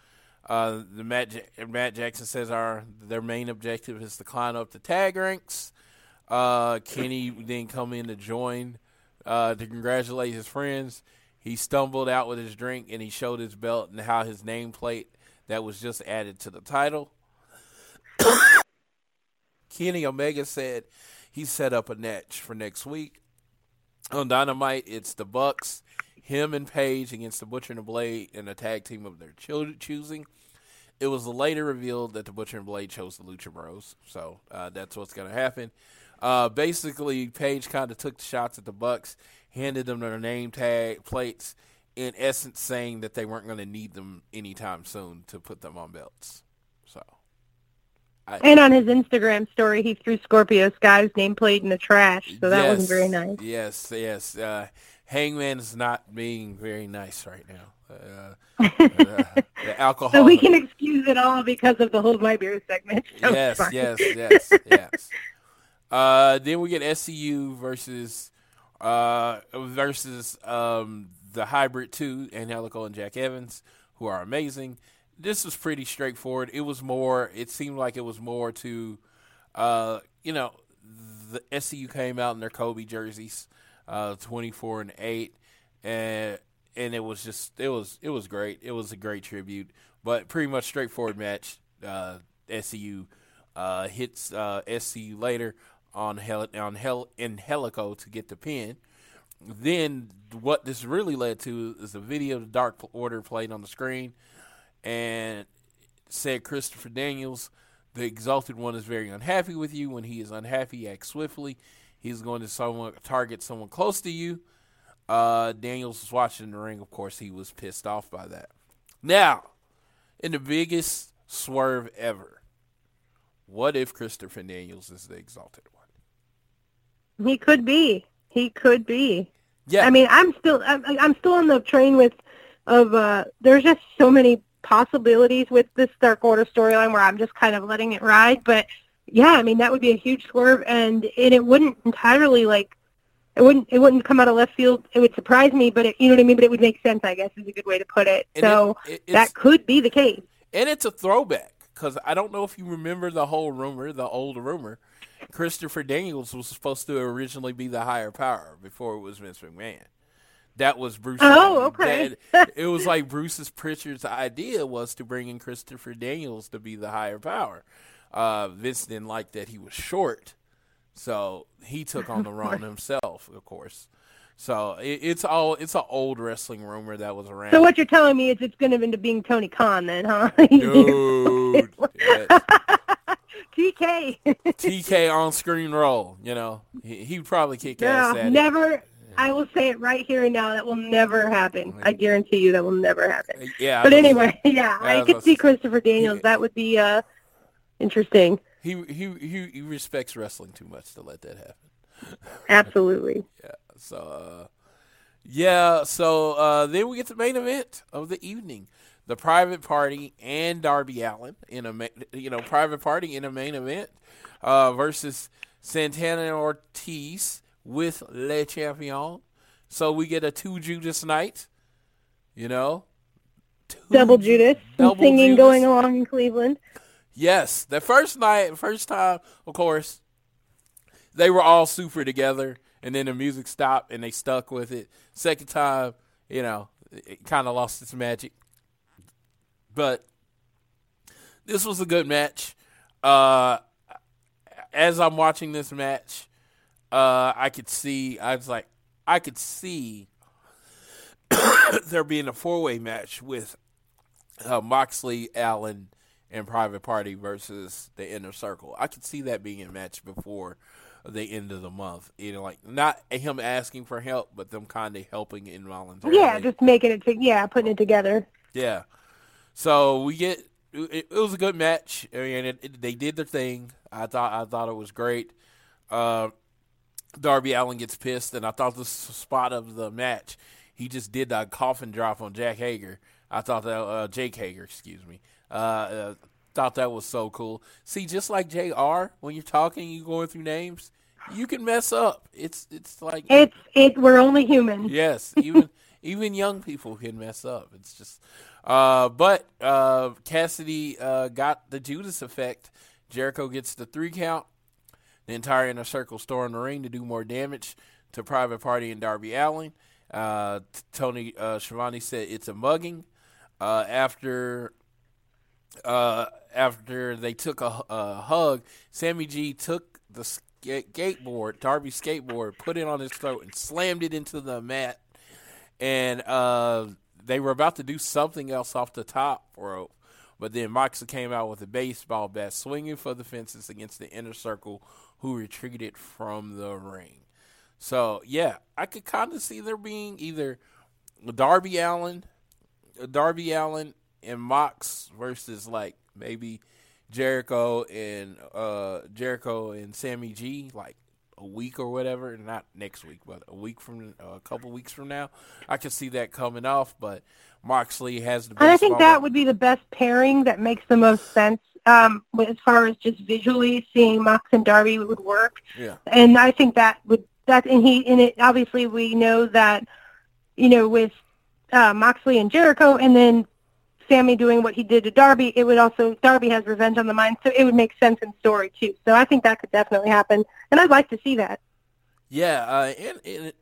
Uh, the Matt Matt Jackson says our their main objective is to climb up the tag ranks. Uh, Kenny then come in to join uh, to congratulate his friends. He stumbled out with his drink and he showed his belt and how his nameplate that was just added to the title. Kenny Omega said he set up a match for next week. On Dynamite, it's the Bucks, him and Page against the Butcher and the Blade in a tag team of their choosing. It was later revealed that the Butcher and Blade chose the Lucha Bros, so uh, that's what's going to happen. Uh, basically, Page kind of took the shots at the Bucks, handed them their name tag plates, in essence saying that they weren't going to need them anytime soon to put them on belts. So, And on his Instagram story, he threw Scorpio Sky's nameplate in the trash, so that wasn't very nice. Yes, yes. Uh, Hangman is not being very nice right now. Uh, uh, the alcohol. So we can excuse it all because of the Hold My Beer segment. So it's yes, yes, yes, yes. Uh, then we get SCU versus uh, versus um, the Hybrid Two, Angelico and Jack Evans, who are amazing. This was pretty straightforward. It was more. It seemed like it was more to, uh, you know, the SCU came out in their Kobe jerseys, uh, twenty four and eight, and and it was just it was it was great. It was a great tribute, but pretty much straightforward match. Uh, SCU uh, hits uh, SCU later on Hel- on Hel- in Helico to get the pin. Then what this really led to is a video of the Dark Order played on the screen, and said Christopher Daniels, the Exalted One, is very unhappy with you. When he is unhappy, act swiftly. He's going to someone target someone close to you. Uh, Daniels was watching the ring. Of course, he was pissed off by that. Now, in the biggest swerve ever, what if Christopher Daniels is the Exalted One? He could be. He could be. Yeah, I mean, I'm still I'm, I'm still on the train with of uh there's just so many possibilities with this Dark Order storyline where I'm just kind of letting it ride, but yeah, I mean that would be a huge swerve and and it wouldn't entirely like it wouldn't it wouldn't come out of left field. It would surprise me, but it, you know what I mean, but it would make sense, I guess is a good way to put it. And so it- it- that could be the case. and it's a throwback because I don't know if you remember the whole rumor, the old rumor. Christopher Daniels was supposed to originally be the higher power before it was Vince McMahon. That was Bruce. Oh, okay. that- it was like Bruce's Pritchard's idea was to bring in Christopher Daniels to be the higher power. Uh, Vince didn't like that he was short, so he took on the role himself, of course. So it, it's all it's an old wrestling rumor that was around. So what you're telling me is it's going to end up being Tony Khan then, huh? Dude. TK. TK on screen role. You know, he he would probably kick ass No, at it. never. I will say it right here and now. That will never happen. I guarantee you that will never happen. Yeah, But anyway, yeah, I was could see Christopher Daniels. That would be uh, interesting. he he he he respects wrestling too much to let that happen. Absolutely. Yeah. So uh, yeah, so uh, then we get the main event of the evening. The private party and Darby Allin in a you know private party in a main event uh, versus Santana and Ortiz with Le Champion. So we get a two Judas night, you know. Two Double Judas. Double singing Judas. going along in Cleveland. Yes, the first night, first time, of course, they were all super together, and then the music stopped and they stuck with it. Second time, you know, it kind of lost its magic. But this was a good match. Uh, as I'm watching this match, uh, I could see, I was like, I could see there being a four way match with uh, Moxley, Allin, and Private Party versus the Inner Circle. I could see that being a match before the end of the month. You know, like not him asking for help, but them kind of helping involuntarily. Yeah, just making it. To, yeah, putting it together. Yeah. So we get it, it was a good match. I mean, it, it, they did their thing. I thought I thought it was great. Uh, Darby Allin gets pissed, and I thought the spot of the match, he just did a coffin drop on Jack Hager. I thought that uh, Jake Hager, excuse me. Uh, uh, thought that was so cool. See, just like JR When you're talking, you going through names, you can mess up. It's it's like It's it. We're only human. Yes, even even young people can mess up. It's just, uh, but uh, Kassidy uh, got the Judas effect. Jericho gets the three count. The entire inner circle storm the ring to do more damage to Private Party and Darby Allin. Uh, t- Tony uh, Schiavone said it's a mugging. Uh, after uh, after they took a, a hug, Sammy G took the skate- skateboard, Darby's skateboard, put it on his throat, and slammed it into the mat. And uh, they were about to do something else off the top rope, but then Moxley came out with a baseball bat, swinging for the fences against the inner circle, who retreated from the ring. So yeah, I could kind of see there being either Darby Allin, Darby Allin and Mox versus like maybe Jericho and uh, Jericho and Sammy G, like a week or whatever. Not next week, but a week from uh, a couple weeks from now. I can see that coming off, but Moxley has the. Best And I think that would be the best pairing that makes the most sense um, as far as just visually seeing Mox and Darby would work. Yeah. And I think that would that and he and it obviously we know that you know with uh, Moxley and Jericho and then Sammy doing what he did to Darby, it would also Darby has revenge on the mind, so it would make sense in story too. So I think that could definitely happen, and I'd like to see that. Yeah, uh, and, and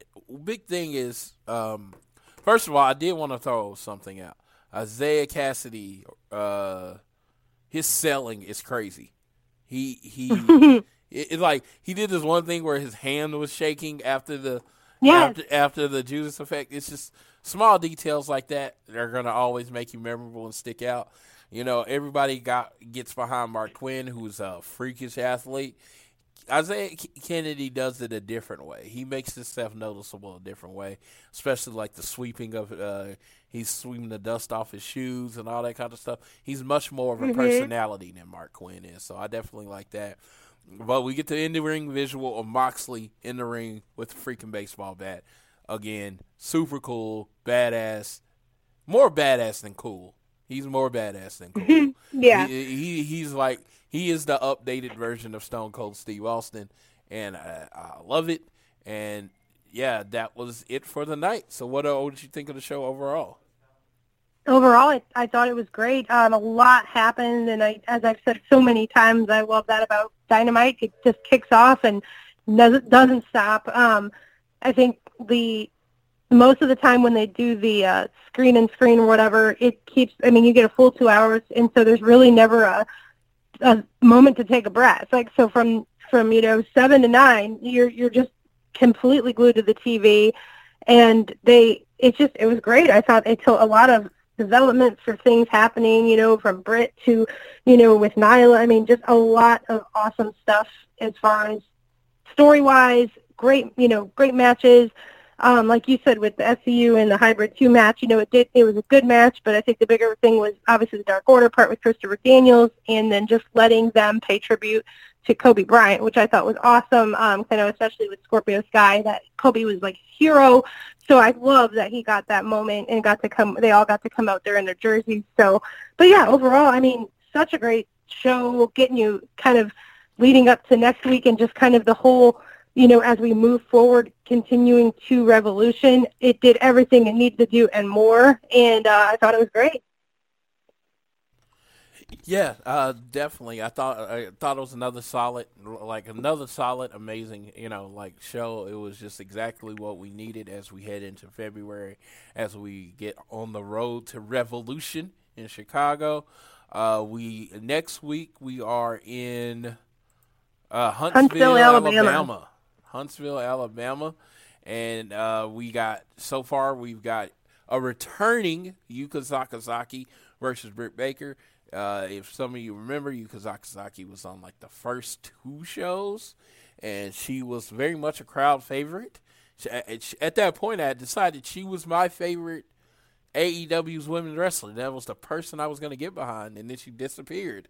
big thing is, um, first of all, I did want to throw something out. Isiah Kassidy, uh, his selling is crazy. He he, it, it like he did this one thing where his hand was shaking after the Yes. after, after the Judas effect. It's just small details like that that are gonna always make you memorable and stick out. You know, everybody got gets behind Marq Quen, who's a freakish athlete. Isiah K- Kennedy does it a different way. He makes himself noticeable a different way, especially like the sweeping of uh he's sweeping the dust off his shoes and all that kind of stuff. He's much more of a personality than Marq Quen is, so I definitely like that. But we get the in the ring visual of Moxley in the ring with a freaking baseball bat. Again, super cool, badass, more badass than cool. He's more badass than cool. Yeah. He, he he's like he is the updated version of Stone Cold Steve Austin, and I, I love it. And yeah, that was it for the night. So what, uh, what did you think of the show overall? overall, I, I thought it was great. Um, a lot happened, and I, as I've said so many times, I love that about Dynamite. It just kicks off and doesn't doesn't stop. Um, I think the most of the time when they do the uh, screen and screen or whatever, it keeps. I mean, you get a full two hours, and so there's really never a a moment to take a breath. Like so, from from you know seven to nine, you're you're just completely glued to the TV, and they it just it was great. I thought it took a lot of development for things happening, you know, from Britt to, you know, with Nyla. I mean, just a lot of awesome stuff as far as story-wise. Great, you know, great matches. Um, like you said with the SCU and the Hybrid 2 match, you know, it did it was a good match, but I think the bigger thing was obviously the Dark Order part with Christopher Daniels and then just letting them pay tribute to Kobe Bryant, which I thought was awesome. Um, I know especially with Scorpio Sky that Kobe was like hero. So I love that he got that moment and got to come. They all got to come out there in their jerseys. So, but yeah, overall, I mean, such a great show, getting you kind of leading up to next week and just kind of the whole, you know, as we move forward, continuing to Revolution. It did everything it needed to do and more, and uh, I thought it was great. Yeah, uh, definitely. I thought I thought it was another solid, like another solid, amazing, you know, like show. It was just exactly what we needed as we head into February, as we get on the road to Revolution in Chicago. Uh, we next week we are in uh, Huntsville, Huntsville, Alabama. Alabama. Huntsville, Alabama, and uh, we got so far we've got a returning Yuka Sakazaki versus Britt Baker. Uh, if some of you remember, Yuka Sakazaki was on like the first two shows, and she was very much a crowd favorite. At, at that point, I decided she was my favorite AEW's women's wrestler. That was the person I was going to get behind, and then she disappeared.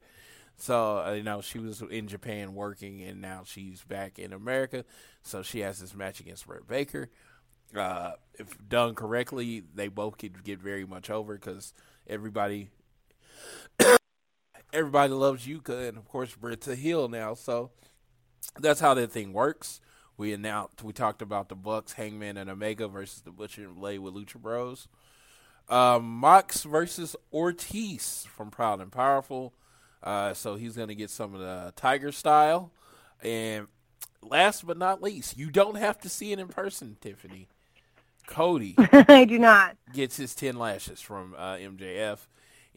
So uh, you know she was in Japan working, and now she's back in America. So she has this match against Britt Baker. Uh, if done correctly, they both could get very much over because everybody everybody loves Yuka, and of course Britt's a heel now. So that's how that thing works. We announced, we talked about the Bucks, Hangman, and Omega versus the Butcher and Blade with Lucha Bros. Um, Mox versus Ortiz from Proud and Powerful. Uh, so he's going to get some of the Tiger style. And last but not least, you don't have to see it in person, Tiffany. Cody I do not. gets his 10 lashes from uh, MJF.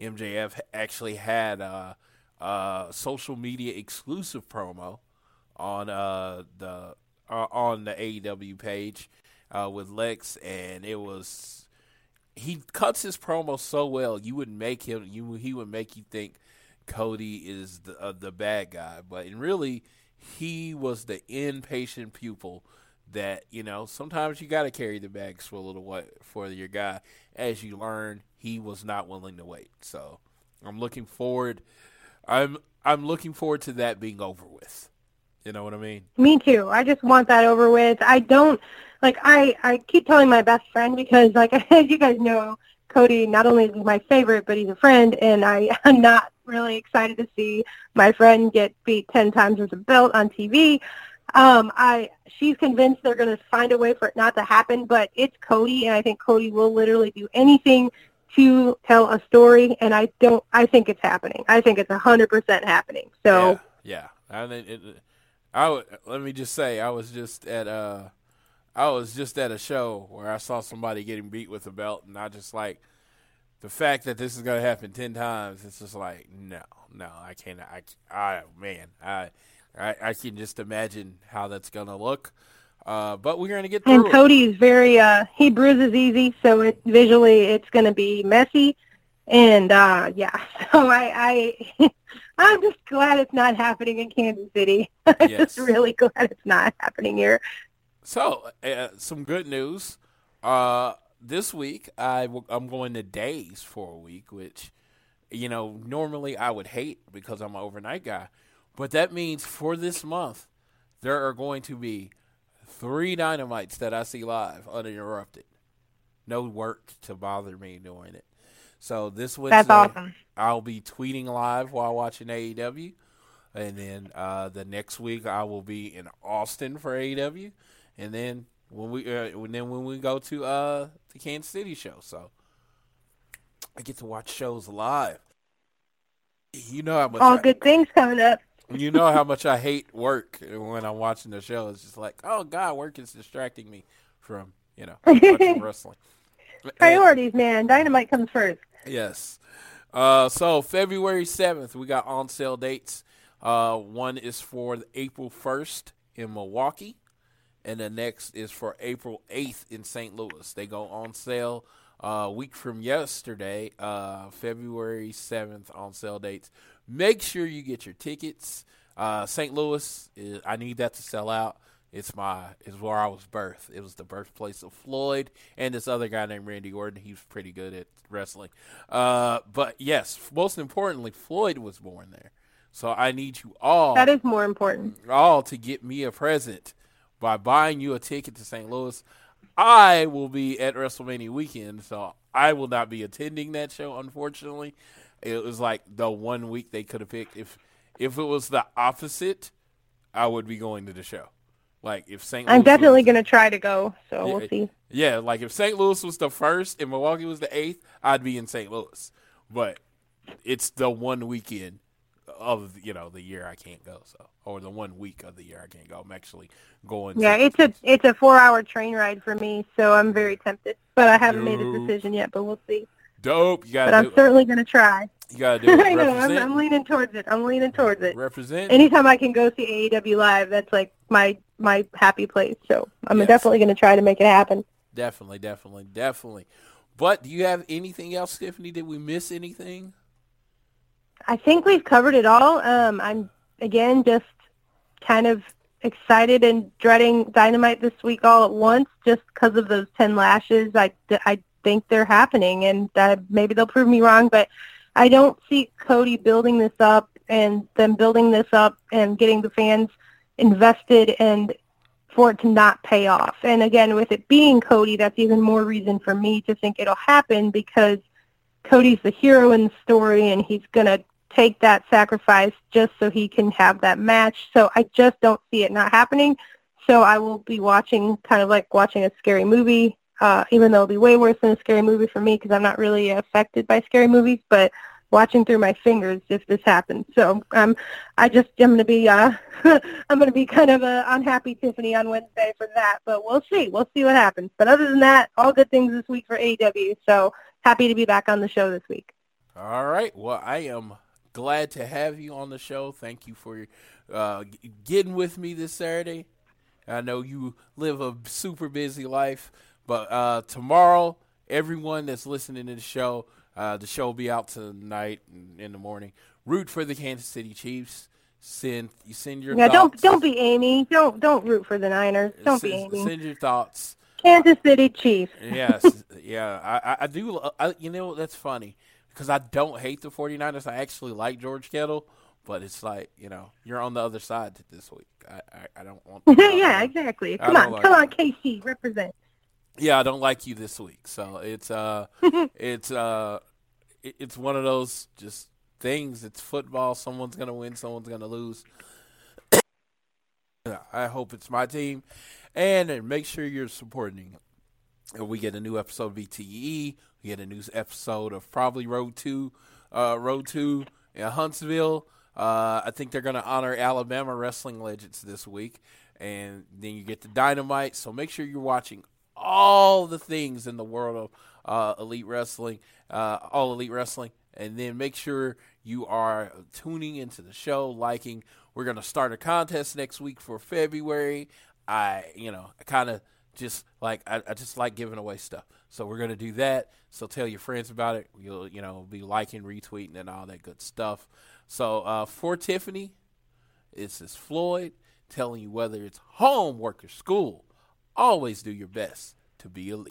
MJF actually had a, a social media exclusive promo on uh, the uh, on the AEW page uh, with Lex, and it was he cuts his promo so well you would make him you he would make you think Cody is the uh, the bad guy, but in really he was the impatient pupil that you know sometimes you got to carry the bags for a little while for your guy. As you learn, he was not willing to wait. So I'm looking forward. I'm I'm looking forward to that being over with. You know what I mean? Me too. I just want that over with. I don't like I I keep telling my best friend because like as you guys know, Cody not only is he my favorite, but he's a friend and I am not really excited to see my friend get beat 10 times with a belt on TV. Um I she's convinced they're going to find a way for it not to happen, but it's Cody and I think Cody will literally do anything to tell a story and I don't I think it's happening. I think it's a 100% happening. So Yeah, yeah. I think it, I let me just say I was just at uh I was just at a show where I saw somebody getting beat with a belt, and I just like the fact that this is gonna happen ten times. It's just like no, no, I can't. I, I man, I, I, I can just imagine how that's gonna look. Uh, but we're gonna get through And. Cody's very uh he bruises easy, so it visually it's going to be messy. And uh yeah, so I I I'm just glad it's not happening in Kansas City. I'm Yes. just really glad it's not happening here. So, uh, some good news. Uh, this week, I w- I'm going to days for a week, which, you know, normally I would hate because I'm an overnight guy. But that means for this month, there are going to be three dynamites that I see live uninterrupted. No work to bother me doing it. So this Wednesday, That's awesome. I'll be tweeting live while watching AEW, and then uh, the next week I will be in Austin for AEW, and then when we uh, and then when we go to uh, the Kansas City show, so I get to watch shows live. You know how much All I, good things coming up. you know how much I hate work when I'm watching the show. It's just like, oh god, work is distracting me from you know wrestling. Priorities, man. Dynamite comes first. Yes. Uh, so February seventh, we got on sale dates. Uh, one is for April first in Milwaukee, and the next is for April eighth in St. Louis. They go on sale uh, a week from yesterday, uh, February seventh on sale dates. Make sure you get your tickets. Uh, St. Louis, is, I need that to sell out. It's my is where I was birthed. It was the birthplace of Floyd and this other guy named Randy Orton. He was pretty good at wrestling. Uh, but yes, most importantly, Floyd was born there. So I need you all That is more important. all to get me a present by buying you a ticket to St. Louis. I will be at WrestleMania weekend, so I will not be attending that show. Unfortunately, it was like the one week they could have picked. If if it was the opposite, I would be going to the show. Like if St. I'm Louis definitely going to try to go, so Yeah, we'll see. Yeah, like if St. Louis was the first and Milwaukee was the eighth, I'd be in St. Louis. But it's the one weekend of you know the year I can't go, so or the one week of the year I can't go. I'm actually going. Yeah, it's a it's a four hour train ride for me, so I'm very tempted. But I haven't made a decision yet, but we'll see. dope. You But gotta I'm certainly going to try. you gotta do it. I know. I'm, I'm leaning towards it. I'm leaning towards it. represent. Anytime I can go see AEW live, that's like my my happy place. So I'm Yes. definitely going to try to make it happen. definitely, definitely, definitely. But do you have anything else, Tiffany? Did we miss anything? I think we've covered it all. Um, I'm again just kind of excited and dreading Dynamite this week all at once, just because of those ten lashes. I I think they're happening, and uh, maybe they'll prove me wrong, but I don't see Cody building this up and them building this up and getting the fans invested and for it to not pay off. And again, with it being Cody, that's even more reason for me to think it'll happen because Cody's the hero in the story and he's going to take that sacrifice just so he can have that match. So I just don't see it not happening. So I will be watching kind of like watching a scary movie, uh, even though it'll be way worse than a scary movie for me because I'm not really affected by scary movies, but watching through my fingers if this happens. So um, I just I'm going to be uh, I'm going to be kind of a unhappy Tiffany on Wednesday for that, but we'll see. We'll see what happens. But other than that, all good things this week for AEW. So happy to be back on the show this week. All right. Well, I am glad to have you on the show. Thank you for uh, getting with me this Saturday. I know you live a super busy life, but uh, tomorrow, everyone that's listening to the show, uh, the show will be out tonight and in the morning. Root for the Kansas City Chiefs. Send you send your Yeah, don't thoughts. don't be Amy. Don't don't root for the Niners. Don't be Amy. send your thoughts. Kansas City Chiefs. yes, yeah, I, I- I do. I, you know, that's funny because I don't hate the 49ers. I actually like George Kittle, but it's like you know, you're on the other side this week. I, I, I don't want. yeah, exactly. Come on, like come on, KC, represent. Yeah, I don't like you this week. So it's uh, it's uh, it- it's one of those just things. It's football. Someone's gonna win. Someone's gonna lose. I hope it's my team, and uh, make sure you're supporting. We get a new episode of BTE. We get a new episode of probably Road To, uh, Road To in Huntsville. Uh, I think they're going to honor Alabama wrestling legends this week, and then you get the Dynamite. So make sure you're watching all the things in the world of uh, elite wrestling, uh, all elite wrestling, and then make sure you are tuning into the show, liking. We're going to start a contest next week for February. I, you know, kind of just like I, I just like giving away stuff. So we're gonna do that. So tell your friends about it. You'll you know be liking, retweeting, and all that good stuff. So uh, for Tiffany, this is Floyd telling you whether it's home, work, or school, always do your best to be elite.